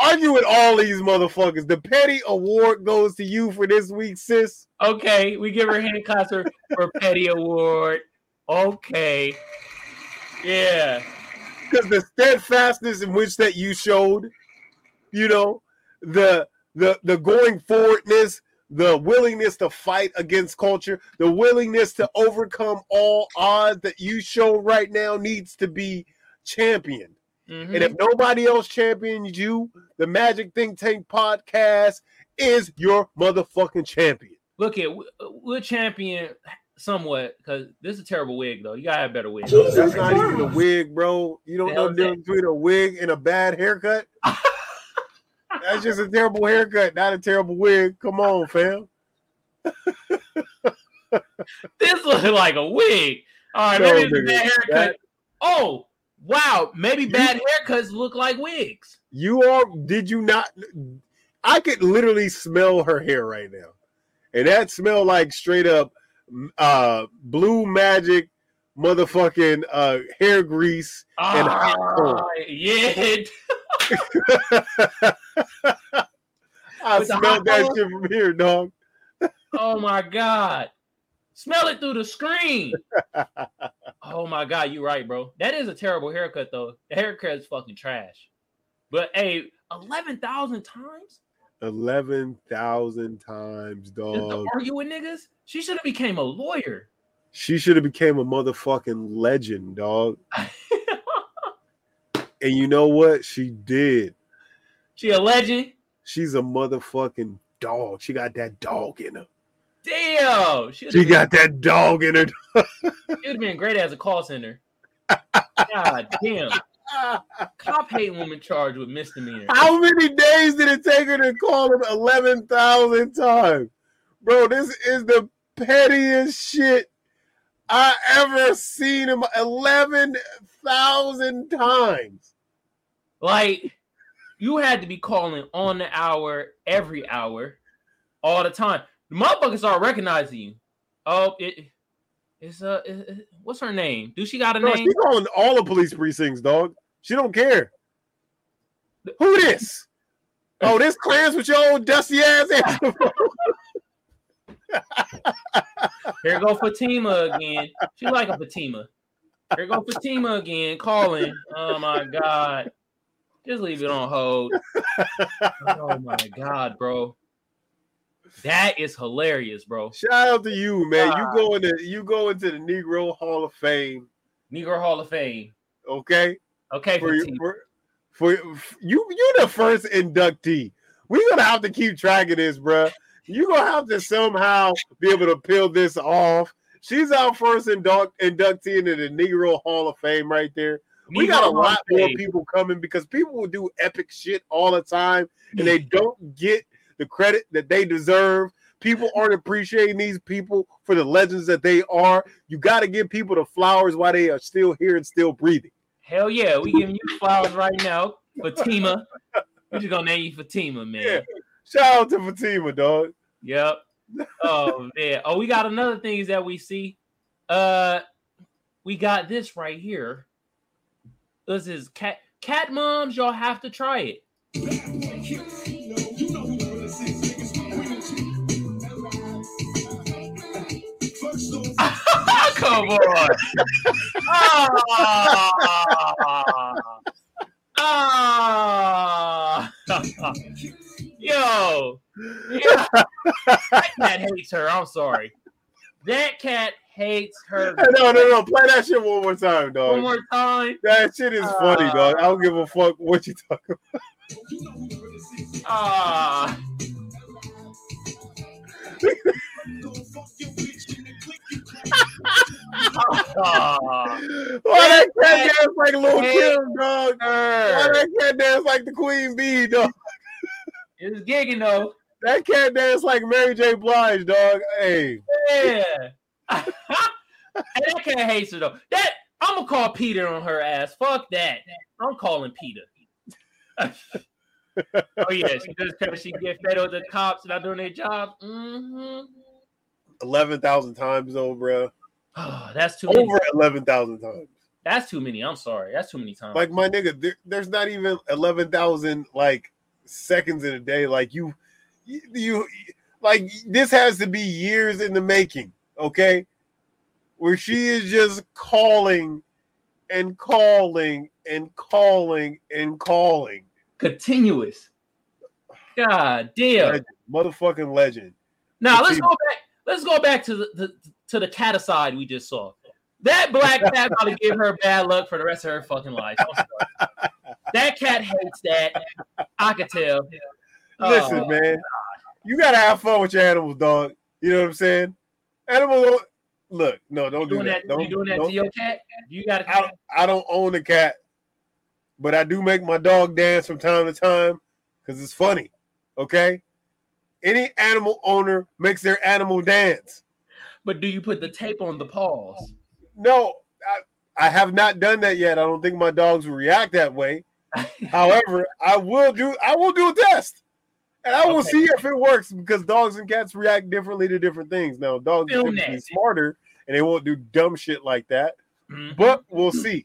A: Argue with all these motherfuckers. The petty award goes to you for this week, sis.
B: Okay, we give her a hand clap for, for Petty Award. Okay. Yeah.
A: because the steadfastness in which that you showed, you know, the the the going forwardness, the willingness to fight against culture, the willingness to overcome all odds that you show right now needs to be championed.
B: Mhm.
A: And if nobody else champions you, the Magic Think Tank podcast is your motherfucking champion.
B: Look at we- we're champion somewhat because this is a terrible wig though. You gotta have a better wig.
A: That's not even a wig, bro. You don't know the difference between a wig and a bad haircut. That's just a terrible haircut, not a terrible wig. Come on, fam.
B: This looks like a wig. All right,
A: No,
B: maybe it's a bad haircut.
A: that-
B: Oh wow, maybe bad haircuts look like wigs.
A: You are did you not I could literally smell her hair right now. And that smell like straight up uh blue magic motherfucking uh hair grease and hot
B: Ah, yeah.
A: I smelled that shit from here, dog.
B: Oh my god. Smell it through the screen. oh my god, you're right, bro. That is a terrible haircut though. The haircut is fucking trash. But hey, eleven thousand times
A: Eleven thousand times,
B: just to
A: dog.
B: argue with niggas. She should have became a lawyer.
A: She should have became a motherfucking legend, dog. And you know what? She did.
B: She a legend.
A: She's a motherfucking dog. She got that dog in her.
B: Damn, she
A: She got that dog in her.
B: She would have been great as a call center. God damn. Cop hate woman charged with misdemeanor.
A: How many days did it take her to call him 11,000 times? Bro, this is the pettiest shit I ever seen him 11,000 times.
B: Like, you had to be calling on the hour, every hour, all the time. The motherfuckers start recognizing you. Oh, it, it's uh, it- it- what's her name? Do she got a name?
A: she calling all the police precincts, dog. She don't care. Who this? Oh, this clans with your old dusty ass.
B: Here go Fatima again. She like a Fatima. Here go Fatima again, calling. Oh my god. Just leave it on hold. Oh my god, bro. That is hilarious, bro.
A: Shout out to you, man. You go into you go into the Negro Hall of Fame,
B: Negro Hall of Fame.
A: okay?
B: Okay,
A: For you, for, for you, you the first inductee. We're gonna have to keep track of this, bruh. You're gonna have to somehow be able to peel this off. She's our first induct, inductee into the Negro Hall of Fame right there. We got a lot more people coming because people will do epic shit all the time and they don't get the credit that they deserve. People aren't appreciating these people for the legends that they are. You got to give people the flowers while they are still here and still breathing.
B: Hell yeah, we giving you flowers right now. Fatima. We're just gonna name you Fatima, man.
A: Yeah. Shout out to Fatima, dog.
B: Yep. Oh man. Oh, we got another things that we see. Uh we got this right here. This is cat cat moms, y'all have to try it. Come on. Ah. Ah. Yo. Yeah. That hates her. I'm sorry. That cat hates her.
A: No, no, no. Play that shit one more time, dog.
B: One more time.
A: That shit is funny,
B: Uh,
A: dog. I don't give a fuck what you talking
B: about. Ah.
A: about. Why that cat dance like Lil
B: Hell
A: Kim, dog? Why that cat dance like the Queen Bee, dog?
B: It was gigging though.
A: That cat dance like Mary J. Blige, dog. Hey,
B: Yeah. and that cat hates her though. That I'm gonna call Peter on her ass. Fuck that. I'm calling Peter. oh yeah, she just because she get fed with the cops not doing their job. Mm-hmm.
A: eleven thousand times though, bro.
B: Oh, that's too many.
A: Over eleven thousand times.
B: That's too many. I'm sorry. That's too many times.
A: Like my nigga, there, there's not even eleven thousand like seconds in a day. Like you, you, you, like this has to be years in the making. Okay, where she is just calling and calling and calling and calling.
B: continuous. God damn.
A: Legend, motherfucking legend.
B: Now let's go back. Let's go back to the, the to the cat aside we just saw. That black cat about to give her bad luck for the rest of her fucking life. That cat hates that. I could tell.
A: Listen,
B: Oh,
A: man, you gotta have fun with your animals, dog. You know what I'm saying? Animals, don't, look, no, don't do that.
B: that?
A: Don't,
B: You doing that
A: don't-
B: to your cat? You got
A: I. I don't own a cat, but I do make my dog dance from time to time because it's funny. Okay, any animal owner makes their animal dance.
B: But do you put the tape on the paws?
A: No, I, I have not done that yet. I don't think my dogs will react that way. However, I will do. I will do a test, and I will
B: Okay.
A: see if it works because dogs and cats react differently to different things. Now, dogs are
B: Film
A: typically
B: that.
A: smarter and they won't do dumb shit like that.
B: Mhm.
A: But we'll see.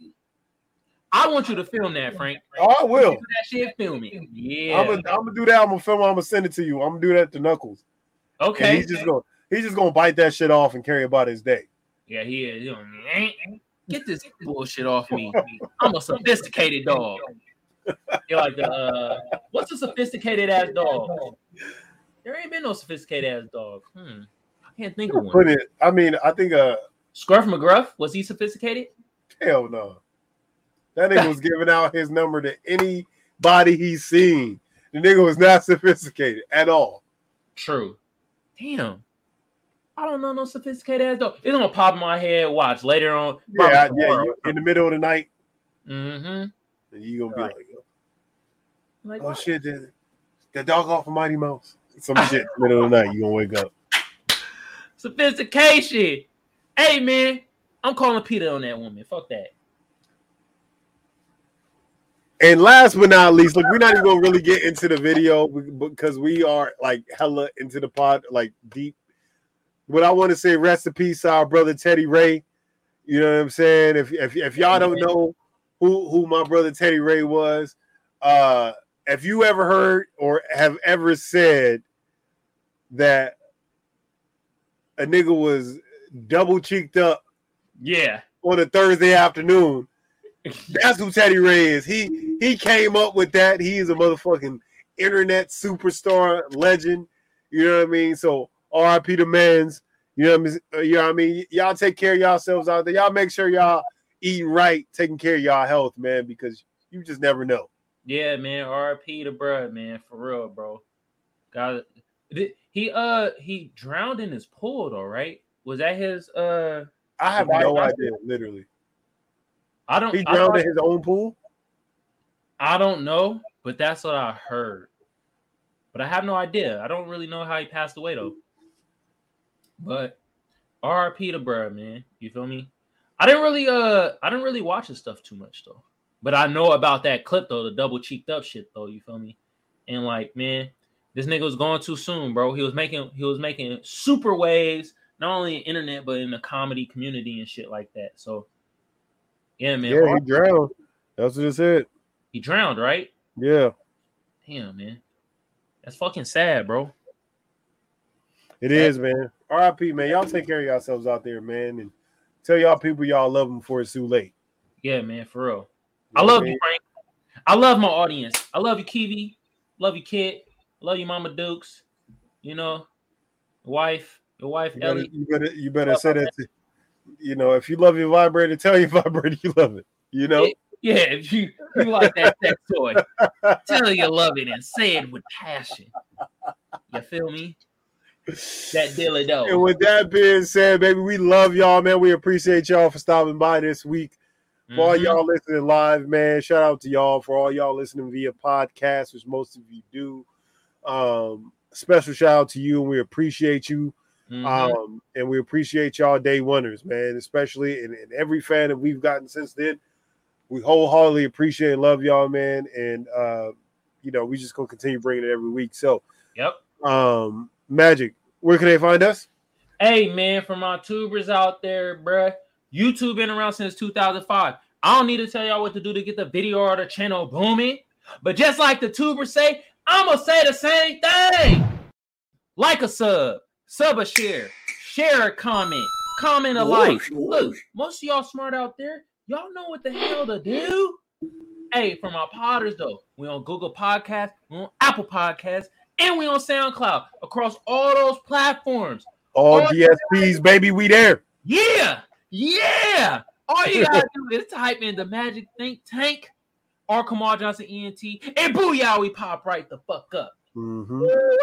B: I want you to film that, Frank.
A: Oh, I will.
B: That shit, film it. Yeah.
A: I'm gonna do that. I'm gonna film. I'm gonna send it to you. I'm gonna do that to Knuckles. And
B: okay.
A: he's just gonna he's just gonna bite that shit off and carry about his day.
B: Yeah, he is. You know, Get this bullshit off me. I'm a sophisticated dog. You're like the uh, what's a sophisticated ass dog? There ain't been no sophisticated ass dog. Hmm. I can't think of one.
A: Put it. I mean, I think uh
B: Scruff McGruff was he sophisticated?
A: hell no. That nigga was giving out his number to anybody he's seen. The nigga was not sophisticated at all.
B: True. Damn. I don't know no sophisticated ass dog. It's gonna pop in my head. Watch later on.
A: Yeah, I- yeah. you- in the middle of the night,
B: Mm-hmm.
A: and you gonna be like,
B: Like,
A: "Oh shit, that, that dog off of Mighty Mouse." Some shit. in the middle of the night, you gonna wake up.
B: sophistication. Hey man, I'm calling Peter on that woman. Fuck that.
A: And last but not least, look, we're not even gonna really get into the video because we are like hella into the pod, like deep. But I want to say rest in peace, our brother Teddy Ray. You know what I'm saying? If if, if y'all don't know who who my brother Teddy Ray was, uh, if you ever heard or have ever said that a nigga was double cheeked up
B: Yeah.
A: on a Thursday afternoon. That's who Teddy Ray is. He he came up with that. He is a motherfucking internet superstar legend. You know what I mean? So RIP to Mans. You know what I mean? Uh, You know what I mean? Y'all take care of yourselves out there. Y'all make sure y'all eating right, taking care of y'all health, man, because you just never know.
B: Yeah, man. RP to bruh, man. For real, bro. Did- he uh he drowned in his pool though, right? Was that his uh
A: I have no idea, literally.
B: I don't
A: He drowned
B: don't,
A: in his own pool.
B: I don't know, but that's what I heard. But I have no idea. I don't really know how he passed away though. But RP to bruh, man. You feel me? I didn't really uh I didn't really watch his stuff too much though. But I know about that clip though, the double cheeked up shit though, you feel me? And like, man, this nigga was going too soon, bro. He was making he was making super waves, not only in internet, but in the comedy community and shit like that. So yeah, man.
A: Yeah, he drowned. That's what it said.
B: He drowned, right?
A: Yeah,
B: Damn, man. That's fucking sad, bro.
A: it is, man. R.I.P. Man, y'all take care of yourselves out there, man, and tell y'all people y'all love them before it's too late.
B: Yeah, man, for real. I love you, Frank. I love my audience. I love you, Kiwi. Love you, Kid. Love you, Mama Dukes. You know, wife, your wife,
A: You better,
B: Ellie.
A: you better, you better say that. To, you know, if you love your vibrator, tell your vibrator you love it. You know,
B: Yeah, if you, you like that sex toy, tell you love it and say it with passion. You feel me? That dilly
A: And with that being said, baby, we love y'all, man. We appreciate y'all for stopping by this week. For all
B: Mhm.
A: y'all listening live, man, shout out to y'all. For all y'all listening via podcast, which most of you do, um, special shout out to you, and we appreciate you.
B: Mhm.
A: Um, and we appreciate y'all day oneers, man, especially and, and every fan that we've gotten since then. We wholeheartedly appreciate and love y'all, man. And uh, you know, we just gonna continue bringing it every week. So,
B: Yep.
A: um, Magic, where can they find us?
B: Hey man, for my tubers out there, bruh. YouTube been around since 2005. I don't need to tell y'all what to do to get the video or the channel booming. But just like the tubers say, I'ma say the same thing. Like a sub, sub a share, share a comment, comment a like. Look, most of y'all smart out there, y'all know what the hell to do. Hey, for my potters though, we on Google Podcasts, we on Apple Podcasts, and we on SoundCloud across all those platforms.
A: All
B: Oh,
A: DSPs, baby, we there.
B: Yeah, yeah. All you gotta do is type in the Magic Think Tank or Kamal Johnson ENT, and booyah, we pop right the fuck up.
A: Mhm.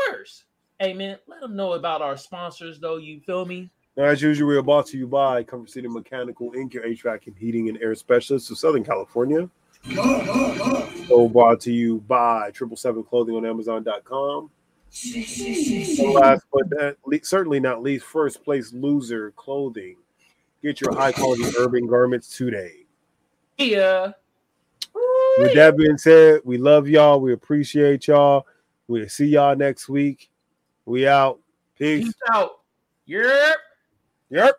B: Worse. Hey man, let them know about our sponsors though. You feel me?
A: Now, as usual, we're brought to you by Comfort City Mechanical Inc., your HVAC and heating and air specialist of Southern California. So brought to you by Triple Seven Clothing on Amazon.com. And last but not, certainly not least, first place loser clothing. Get your high quality urban garments today.
B: Yeah.
A: With that being said, we love y'all. We appreciate y'all. We'll see y'all next week. We out. Peace.
B: Peace out. Yep.
A: Yep.